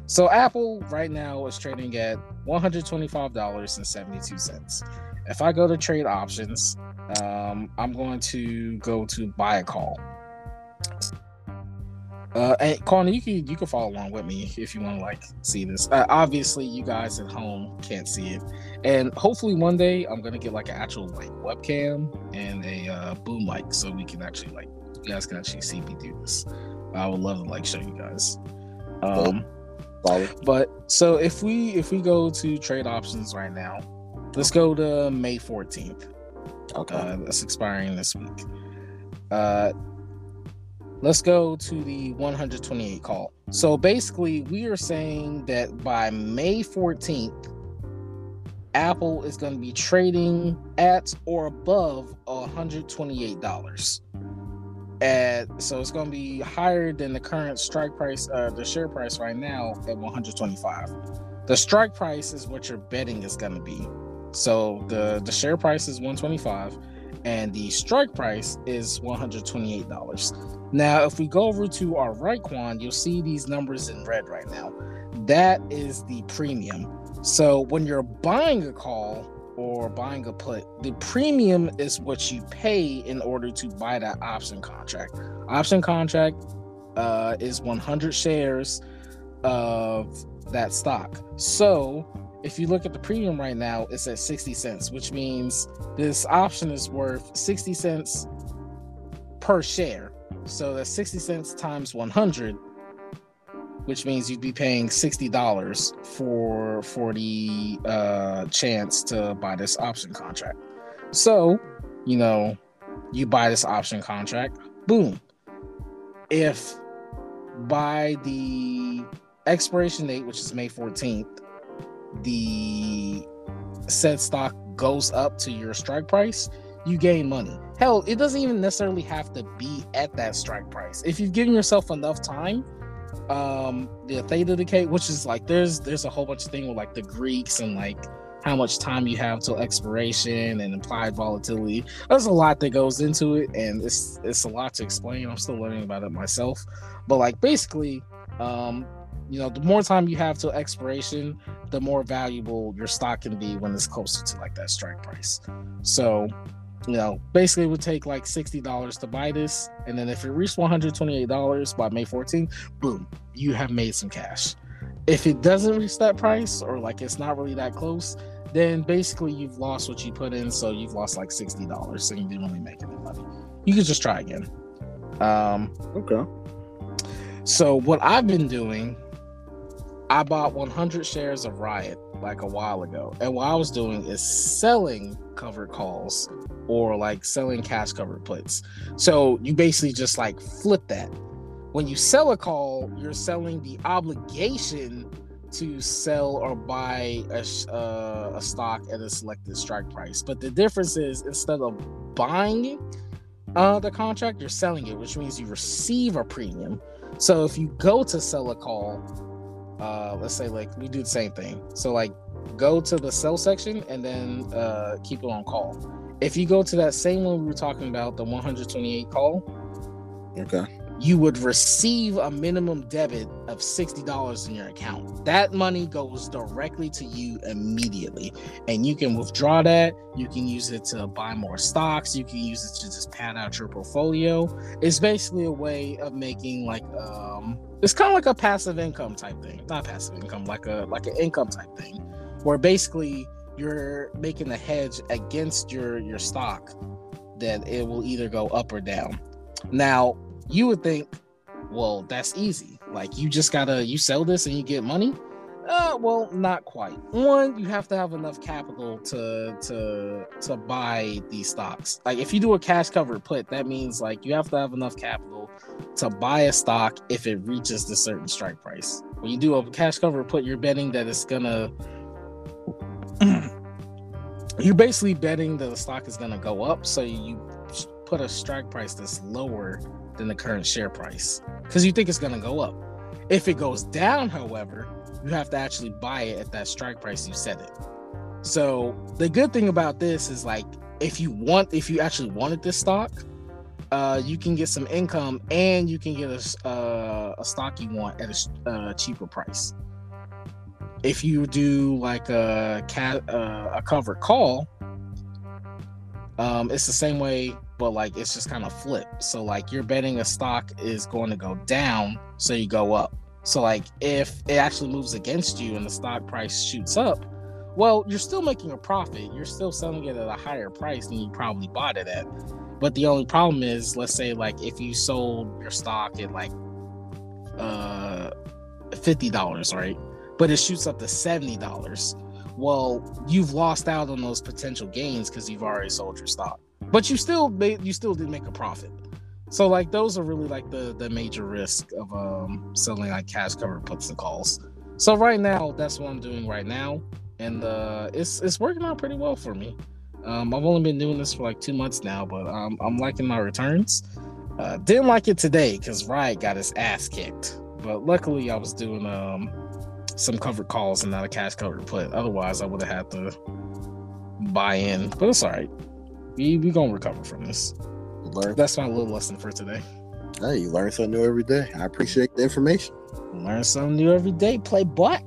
So Apple right now is trading at $125.72. If I go to trade options, um, I'm going to go to buy a call. Uh, and Connor, you can you can follow along with me if you want to like see this. Uh, obviously, you guys at home can't see it, and hopefully one day I'm gonna get like an actual like webcam and a uh, boom mic so we can actually like you guys can actually see me do this. I would love to like show you guys. Um, but so if we if we go to trade options right now, let's go to May 14th. Okay. Uh, that's expiring this week. Uh, let's go to the 128 call. So basically, we are saying that by May 14th, Apple is going to be trading at or above $128. At so it's going to be higher than the current strike price, uh, the share price right now at 125. The strike price is what your betting is going to be. So the the share price is 125 and the strike price is $128. Now, if we go over to our Raekwon, you'll see these numbers in red right now. That is the premium. So when you're buying a call or buying a put, the premium is what you pay in order to buy that option contract. Option contract uh, is 100 shares of that stock. So if you look at the premium right now, it's at 60 cents, which means this option is worth 60 cents per share. So that's 60 cents times 100, which means you'd be paying $60 for for the uh, chance to buy this option contract. So, you know, you buy this option contract, boom. If by the expiration date, which is May 14th, the said stock goes up to your strike price, you gain money. Hell, it doesn't even necessarily have to be at that strike price. If you've given yourself enough time, um, the theta decay, which is like there's there's a whole bunch of thing with like the Greeks and like how much time you have till expiration and implied volatility. There's a lot that goes into it, and it's it's a lot to explain. I'm still learning about it myself, but like basically, um, you know, the more time you have till expiration, the more valuable your stock can be when it's closer to like that strike price. So, you know, basically it would take like $60 to buy this. And then if it reached $128 by May 14th, boom, you have made some cash. If it doesn't reach that price or like it's not really that close, then basically you've lost what you put in. So you've lost like $60. So you didn't really make any money. You could just try again. Um, okay. So what I've been doing I bought 100 shares of Riot like a while ago. And what I was doing is selling covered calls or like selling cash covered puts. So you basically just like flip that. When you sell a call, you're selling the obligation to sell or buy a, uh, a stock at a selected strike price. But the difference is instead of buying uh, the contract, you're selling it, which means you receive a premium. So if you go to sell a call, uh, let's say like we do the same thing. So like go to the sell section and then uh, keep it on call. If you go to that same one we were talking about, the 128 call, okay, you would receive a minimum debit of $60 in your account. That money goes directly to you immediately. And you can withdraw that. You can use it to buy more stocks. You can use it to just pad out your portfolio. It's basically a way of making like um it's kind of like a passive income type thing. Not passive income, like a like an income type thing. Where basically you're making a hedge against your your stock that it will either go up or down. Now, you would think, well, that's easy. Like you just gotta you sell this and you get money. Uh, well, not quite. One, you have to have enough capital to to to buy these stocks. Like if you do a cash cover put, that means like you have to have enough capital to buy a stock if it reaches the certain strike price. When you do a cash cover put, you're betting that it's gonna you're basically betting that the stock is gonna go up, so you put a strike price that's lower than the current share price because you think it's going to go up. If it goes down, however, you have to actually buy it at that strike price you set it. So the good thing about this is like if you want, if you actually wanted this stock, uh, you can get some income and you can get a, uh, a stock you want at a uh, cheaper price. If you do like a cat uh, a covered call, um, it's the same way but like it's just kind of flipped. So like you're betting a stock is going to go down, so you go up. So like if it actually moves against you and the stock price shoots up, well, you're still making a profit. You're still selling it at a higher price than you probably bought it at. But the only problem is, let's say like if you sold your stock at like uh fifty dollars, right? But it shoots up to seventy dollars. Well, you've lost out on those potential gains because you've already sold your stock. But you still made you still did make a profit. So like those are really like the the major risk of um selling like cash covered puts and calls. So right now that's what I'm doing right now, and uh, it's it's working out pretty well for me. Um, I've only been doing this for like two months now, but um, I'm liking my returns. Uh, didn't like it today because Riot got his ass kicked, but luckily I was doing um some covered calls and not a cash covered put. Otherwise, I would have had to buy in, but it's all right. We we gonna recover from this. Learn. That's my little lesson for today. Hey, you learn something new every day. I appreciate the information. Learn something new every day. Play butt.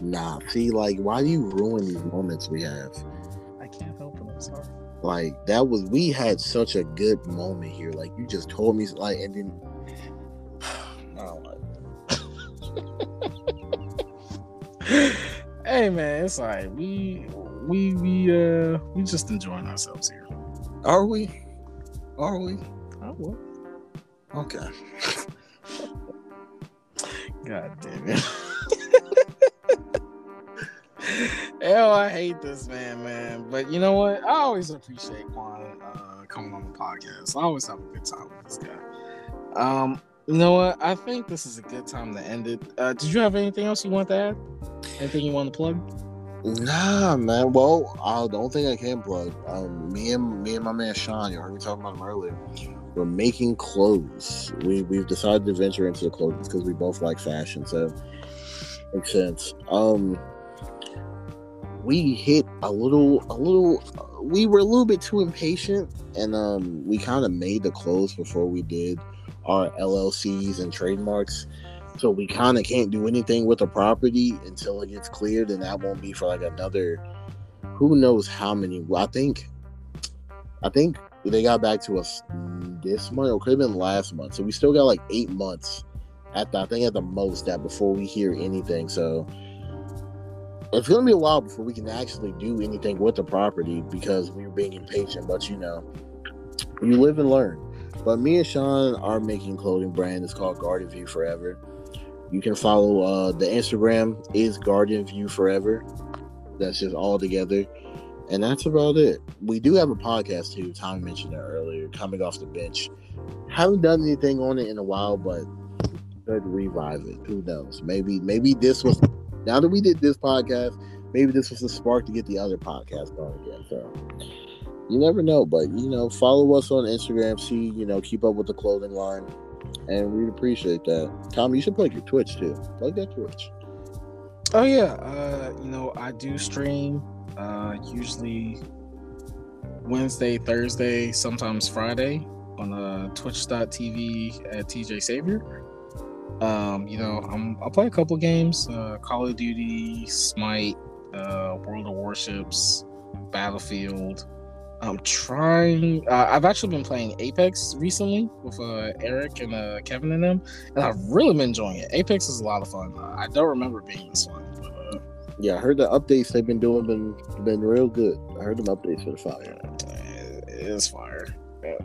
Nah, see, like, why do you ruin these moments we have? I can't help it. I'm sorry. Like, that was we had such a good moment here. Like, you just told me, like, and then. hey man, it's like We we we uh we just enjoying ourselves here. Are we? Are we? Oh well. Okay. God damn it. Hell, I hate this man, man. But you know what? I always appreciate Quan uh, coming on the podcast. I always have a good time with this guy. Um, you know what? I think this is a good time to end it. Uh, did you have anything else you want to add? Anything you want to plug? Nah, man. Well, uh, the only thing I can plug, um, me and me and my man Sean, you heard me talking about him earlier. We're making clothes. We we've decided to venture into the clothes because we both like fashion, so makes sense. Um, we hit a little, a little. We were a little bit too impatient, and um, we kind of made the clothes before we did our LLCs and trademarks. So we kind of can't do anything with the property until it gets cleared, and that won't be for like another who knows how many. I think, I think they got back to us this month, or could have been last month. So we still got like eight months at the, I think at the most that before we hear anything. So it's gonna be a while before we can actually do anything with the property because we were being impatient. But you know, you live and learn. But me and Sean are making clothing brand. It's called Garden View Forever. You can follow uh, the Instagram is Garden View Forever. That's just all together. And that's about it. We do have a podcast too. Tommy mentioned it earlier, coming off the bench. Haven't done anything on it in a while, but could revive it. Who knows? Maybe maybe this was now that we did this podcast, maybe this was the spark to get the other podcast going again. So you never know, but you know, follow us on Instagram, see, you know, keep up with the clothing line and we'd appreciate that. Tom, you should plug your Twitch too. Plug that Twitch. Oh yeah, uh, you know I do stream uh, usually Wednesday, Thursday, sometimes Friday on uh, Twitch.tv at TJ Savior. Um, you know I'm I play a couple games: uh, Call of Duty, Smite, uh, World of Warships, Battlefield. I'm trying. Uh, I've actually been playing Apex recently with uh, Eric and uh, Kevin and them, and I've really been enjoying it. Apex is a lot of fun. I don't remember being this fun. But, uh, yeah, I heard the updates they've been doing been been real good. I heard them updates for the fire. It is fire.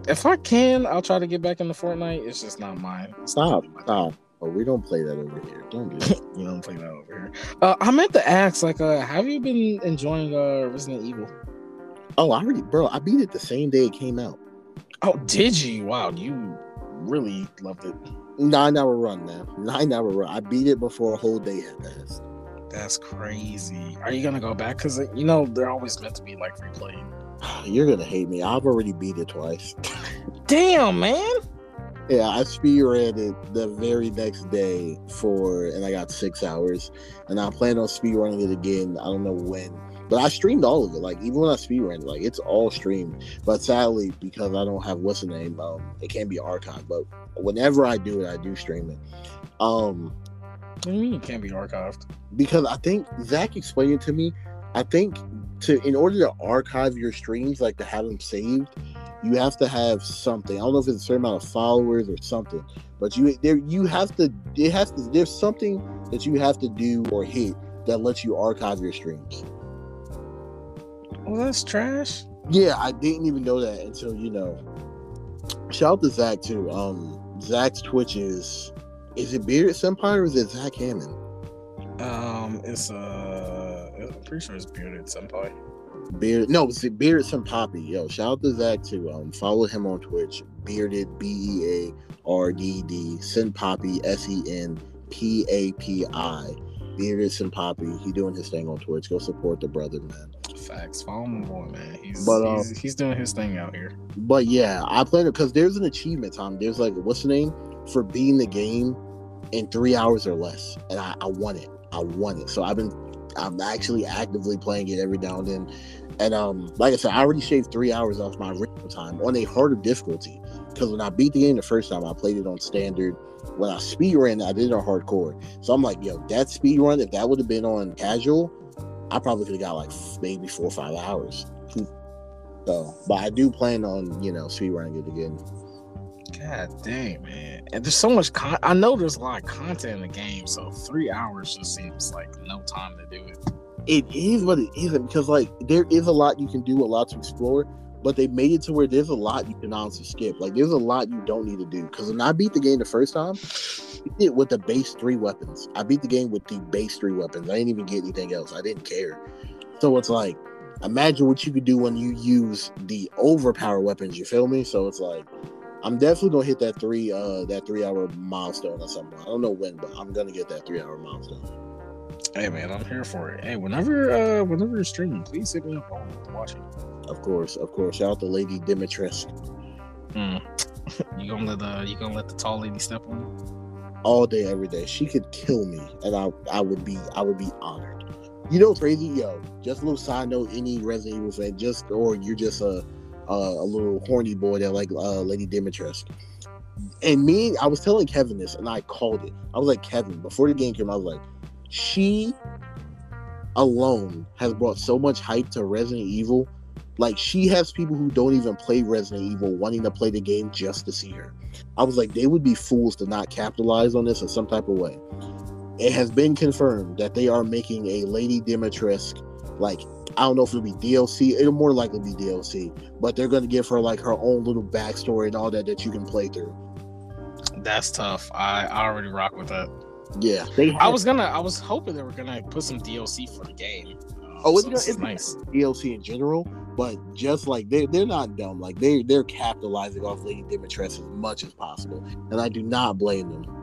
If I can, I'll try to get back into Fortnite. It's just not mine. Stop, stop. Oh, we don't play that over here. Don't do that. you don't play that over here. Uh, I meant to ask, like, uh, have you been enjoying uh, Resident Evil? Oh, I already, bro. I beat it the same day it came out. Oh, did you? Wow, you really loved it. Nine hour run, man. Nine hour run. I beat it before a whole day had passed. That's crazy. Are you gonna go back? Because uh, you know they're always meant to be like replayed. You're gonna hate me. I've already beat it twice. Damn, man. Yeah, I speed ran it the very next day for, and I got six hours, and I plan on speed running it again. I don't know when but I streamed all of it. Like even when I speed ran, like it's all streamed. But sadly, because I don't have what's the name, um, it can't be archived. But whenever I do it, I do stream it. Um, what do you mean it can't be archived? Because I think Zach explained it to me. I think to in order to archive your streams, like to have them saved, you have to have something. I don't know if it's a certain amount of followers or something, but you there you have to it has to there's something that you have to do or hit that lets you archive your streams. Well, that's trash. Yeah, I didn't even know that until you know. Shout out to Zach too. Um, Zach's Twitch is is it Bearded Senpai or is it Zach Hammond? Um, it's uh, I'm pretty sure it's Bearded Senpai. Beard, no, it's Bearded Senpapi. Yo, shout out to Zach too. Um, follow him on Twitch. Bearded B E A R D D Senpapi S E N P A P I. Bearded Senpapi. He doing his thing on Twitch. Go support the brother, man. Facts. Follow my boy, man. He's But, uh, he's, he's doing his thing out here. But yeah, I played it because there's an achievement, Tom. There's like what's the name for beating the game in three hours or less, and I, I won it. I won it. So I've been I'm actually actively playing it every now and then. And um, like I said, I already shaved three hours off my original time on a harder difficulty. Because when I beat the game the first time, I played it on standard. When I speed ran, I did it on hardcore. So I'm like, yo, that speed run, if that would have been on casual, I probably could have got like maybe four or five hours. So, but I do plan on, you know, speed running it again. God dang, man. And there's so much con I know there's a lot of content in the game, so three hours just seems like no time to do it. It is, but it isn't because like there is a lot you can do, a lot to explore. But they made it to where there's a lot you can honestly skip. Like there's a lot you don't need to do. Because when I beat the game the first time, I it with the base three weapons. I beat the game with the base three weapons. I didn't even get anything else. I didn't care. So it's like, imagine what you could do when you use the overpower weapons. You feel me? So it's like, I'm definitely gonna hit that three uh that three hour milestone or something. I don't know when, but I'm gonna get that three hour milestone. Hey man, I'm here for it. Hey, whenever uh whenever you're streaming, please hit me up. I want to watch it. Of course, of course. Shout out to Lady Dimitrescu. Hmm. you gonna let the you gonna let the tall lady step on you? all day, every day. She could kill me, and I I would be I would be honored. You know, crazy, yo. Just a little side note. Any Resident Evil fan, just or you're just a a, a little horny boy that like uh, Lady Dimitrescu. And me, I was telling Kevin this, and I called it. I was like, Kevin, before the game came, I was like, she alone has brought so much hype to Resident Evil. Like she has people who don't even play Resident Evil wanting to play the game just to see her. I was like, they would be fools to not capitalize on this in some type of way. It has been confirmed that they are making a Lady Dimitrescu, like I don't know if it'll be DLC. It'll more likely be DLC, but they're going to give her like her own little backstory and all that that you can play through. That's tough. I, I already rock with that. Yeah, they. I was gonna I was hoping they were gonna put some DLC for the game. Oh, it's so is it's- nice. DLC in general, but just like they they're not dumb. Like they they're capitalizing off Lady Dimitrescu as much as possible, and I do not blame them.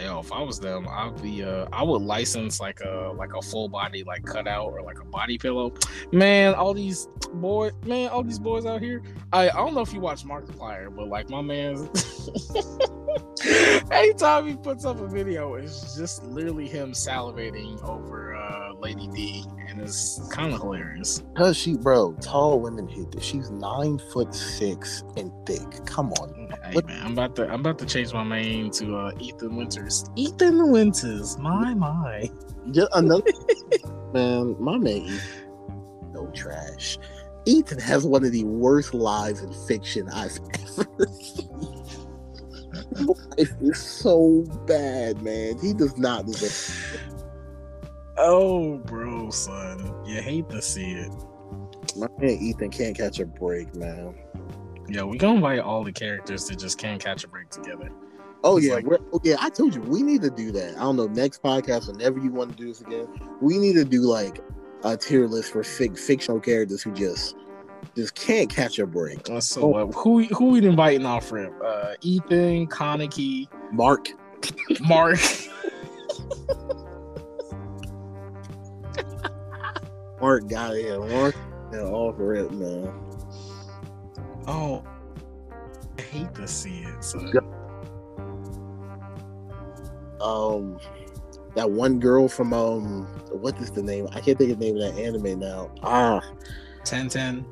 Yo, if I was them, I'd be uh I would license like a like a full body like cutout or like a body pillow. Man, all these boy man, all these boys out here. I, I don't know if you watch Markiplier, but like my man anytime he puts up a video, it's just literally him salivating over Lady D and it's kind of hilarious. Cause she, bro, tall women hit this. She's nine foot six and thick. Come on, Hey man, I'm about to I'm about to change my name to uh Ethan Winters. Ethan Winters, my my. just another man. My man, no trash. Ethan has one of the worst lives in fiction I've ever seen. Life is so bad, man. He does not deserve. Oh, bro, son, you hate to see it. My man Ethan can't catch a break, man. Yo, we gonna invite all the characters that just can't catch a break together. Oh yeah, like- oh, yeah. I told you we need to do that. I don't know. Next podcast, whenever you want to do this again, we need to do like a tier list for fic- fictional characters who just just can't catch a break. Uh, So, uh, who who we inviting off for him? Uh, Ethan, Kaneki, Mark, Mark. Mark got it. Mark, all for it, man. Oh, I hate to see it. Son. Um, that one girl from um, what is the name? I can't think of the name of that anime now. Ah, Ten ten.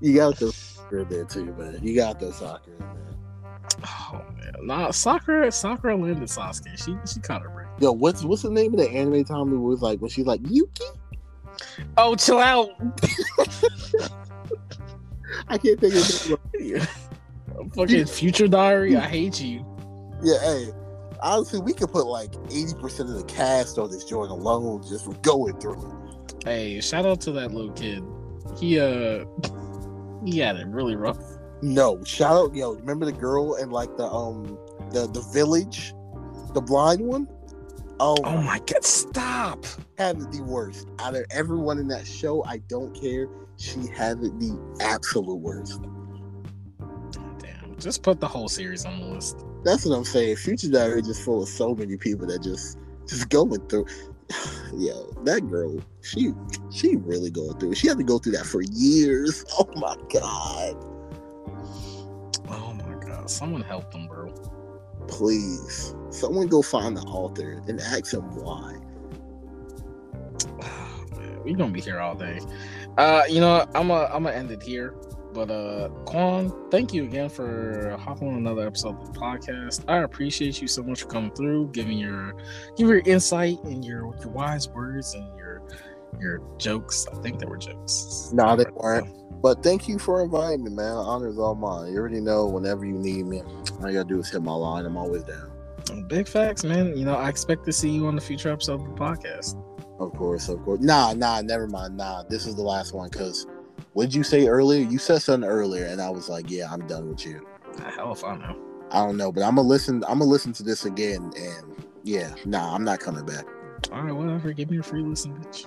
you got the Sakura there too, man. You got the Sakura there. Oh man, nah. Sakura, Sakura landed Sasuke. She she caught her break. Yo, what's what's the name of the anime? Tommy was like when she's like Yuki. Oh, chill out. I can't think of it. Fucking future diary. I hate you. Yeah, hey. Honestly, we could put like 80% of the cast on this joint alone just going through it. Hey, shout out to that little kid. He uh he had it really rough. No, shout out, yo, remember the girl in like the um the the village? The blind one? Oh, Oh my god, stop. had it the worst. Out of everyone in that show, I don't care. She had it the absolute worst. Damn. Just put the whole series on the list. That's what I'm saying. Future Diary is just full of so many people that just just going through. Yo, that girl, she she really going through. She had to go through that for years. Oh my god. Oh my god. Someone help them, bro. Please, someone go find the author and ask him why. We gonna be here all day. Uh, you know. I'm a, I'm gonna end it here. But uh, Quan, thank you again for hopping on another episode of the podcast. I appreciate you so much for coming through, giving your give your insight and your your wise words and your jokes. I think they were jokes. Nah, they weren't. But thank you for inviting me, man. Honor's all mine. You already know whenever you need me, all you gotta do is hit my line. I'm always down. Big facts, man. You know, I expect to see you on the future episode of the podcast. Of course, of course. Nah, nah, never mind. Nah, this is the last one because what did you say earlier? You said something earlier, and I was like, yeah, I'm done with you. Hell if I know. I don't know, but I'm gonna listen. I'm gonna listen to this again, and yeah, nah, I'm not coming back. All right, whatever. Give me a free listen, bitch.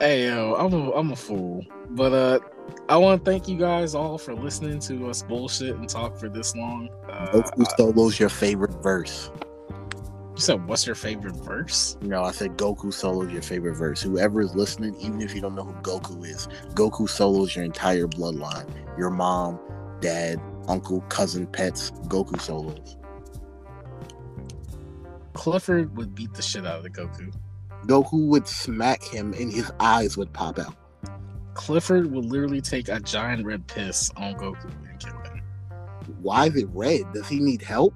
Hey yo, I'm a I'm a fool, but uh, I want to thank you guys all for listening to us bullshit and talk for this long. Uh, Goku Solo's your favorite verse. you said, what's your favorite verse? No, I said Goku Solo's your favorite verse. Whoever is listening, even if you don't know who Goku is, Goku Solo's your entire bloodline. Your mom, dad, uncle, cousin, pets, Goku Solos. Clifford would beat the shit out of the Goku. Goku would smack him and his eyes would pop out. Clifford would literally take a giant red piss on Goku and kill him. Why is it red? Does he need help?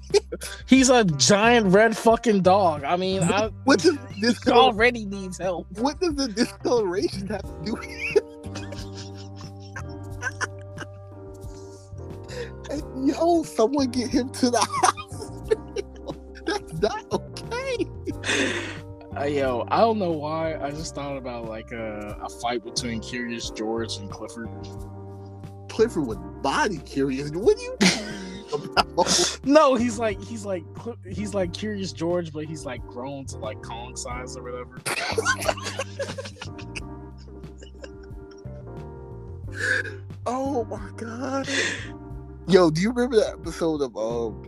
He's a giant red fucking dog. I mean, I, what does he this already needs help. what does the discoloration have to do with Hey, Yo, someone get him to the not okay. Uh, yo, I don't know why. I just thought about like a, a fight between Curious George and Clifford. Clifford was body curious. What do you? No, he's like he's like he's like Curious George, but he's like grown to like Kong size or whatever. Oh my god. Yo, do you remember that episode of um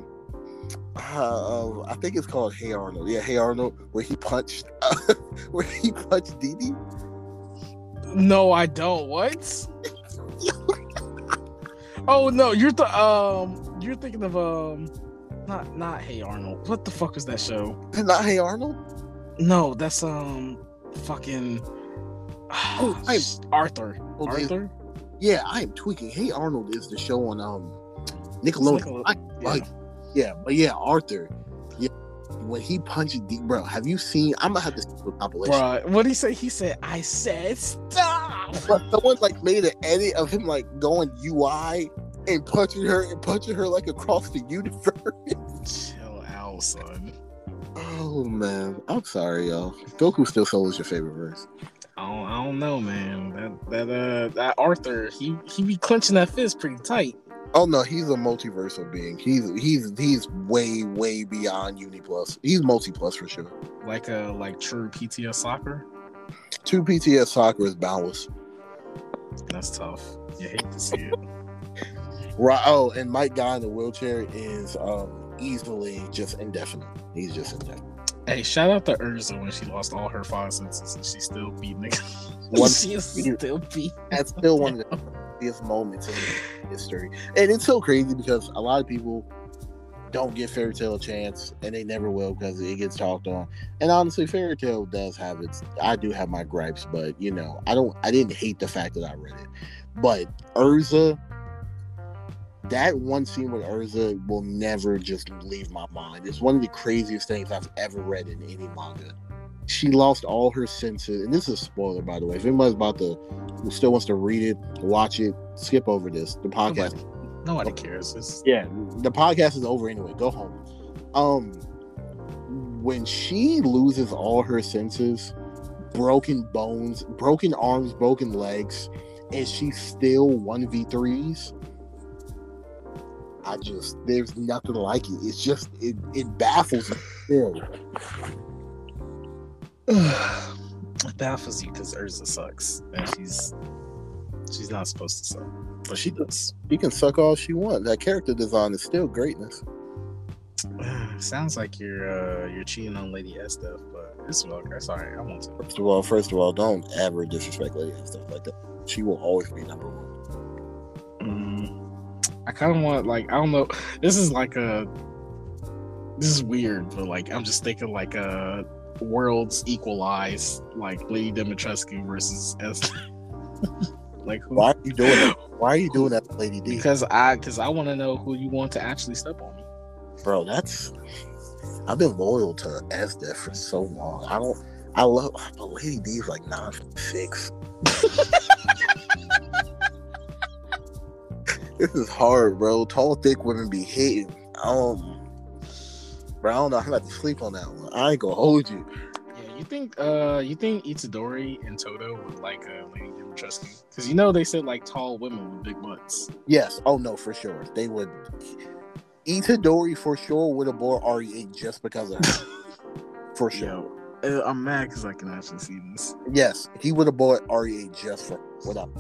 uh, I think it's called Hey Arnold. Yeah, Hey Arnold, where he punched where he punched Dee Dee? No, I don't. What? oh no, you're the um you're thinking of um not not Hey Arnold. What the fuck is that show? Not Hey Arnold? No, that's um fucking Oh, I- Arthur. Oh, Arthur. Yeah, I am tweaking. Hey Arnold is the show on um Nickelodeon. Nickel- I- yeah. like, yeah, but yeah, Arthur. Yeah, when he punched Dee, bro, have you seen? I'm gonna have to see the compilation. Bruh, what did he say? He said, I said stop. But someone like made an edit of him like going UI and punching her and punching her like across the universe. Chill out, son. Oh man, I'm sorry, y'all. Goku still Soul is your favorite verse. I don't, I don't know, man. That that uh that Arthur, he he be clenching that fist pretty tight. Oh no, he's a multiversal being. He's he's he's way way beyond Uni Plus. He's multi plus for sure. Like a like true PTS Sakura. Two PTS Sakura is boundless. That's tough. You hate to see it. Right. Oh, and Might Guy in the wheelchair is um easily just indefinite. He's just indefinite. hey, shout out to Erza when she lost all her five senses and she still beat nigga. One- she is still beat. That's still one of the biggest moments in history. And it's so crazy because a lot of people don't give Fairy Tail a chance and they never will because it gets talked on. And honestly, Fairy Tail does have its I do have my gripes, but you know, I don't I didn't hate the fact that I read it. But Erza that one scene with Erza will never just leave my mind. It's one of the craziest things I've ever read in any manga. She lost all her senses, and this is a spoiler, by the way. If anybody's about to who still wants to read it, watch it, skip over this. The podcast. Nobody, nobody cares. It's, Yeah, the podcast is over anyway. Go home. Um, when she loses all her senses, broken bones, broken arms, broken legs, and she's still one v threes. I just there's nothing like it. It's just it, it baffles me still. It baffles you because Erza sucks and she's she's not supposed to suck, but she does. She can suck all she wants. That character design is still greatness. Sounds like you're uh you're cheating on Lady Estef, but it's okay. Sorry, I want to. First of all, first of all, don't ever disrespect Lady stuff like that. She will always be number one. Mm, I kind of want like I don't know. This is like a this is weird, but like I'm just thinking like a worlds equalize like Lady Dimitrescu versus Esther. like who? Why are you doing that? Why are you doing that, to Lady D? Because I because I want to know who you want to actually step on me. bro, that's I've been loyal to Esda for so long. I don't I love but Lady D is like nine six. this is hard, bro. Tall, thick women be hating. Um Bro, I don't know. I'm about to sleep on that one. I ain't gonna hold you. Yeah, you think uh you think Itadori and Todo would like uh, Lady Dimitrescu? Because you know they said like tall women with big butts. Yes. Oh no, for sure. They would Itadori for sure would have bought RE8 just because of her. for sure. Yo, uh, I'm mad because I can actually see this. Yes, he would have bought RE8 just for without.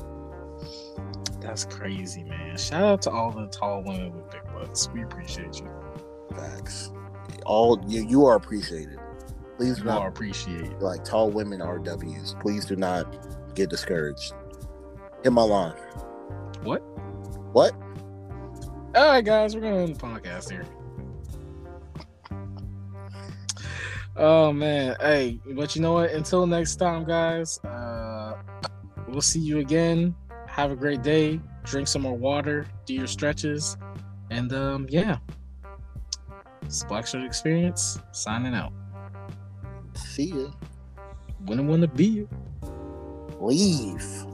That's crazy, man. Shout out to all the tall women with big butts. We appreciate you. Facts. All you, you are appreciated. Please do all not appreciate. like tall women are W's. Please do not get discouraged. Hit my line. What? What? All right, guys, we're gonna end the podcast here. Oh man, hey, but you know what? Until next time, guys. Uh, we'll see you again. Have a great day. Drink some more water. Do your stretches, and um, yeah. It's Black Shirt Experience signing out. See ya. Wouldn't want to be you. Leave.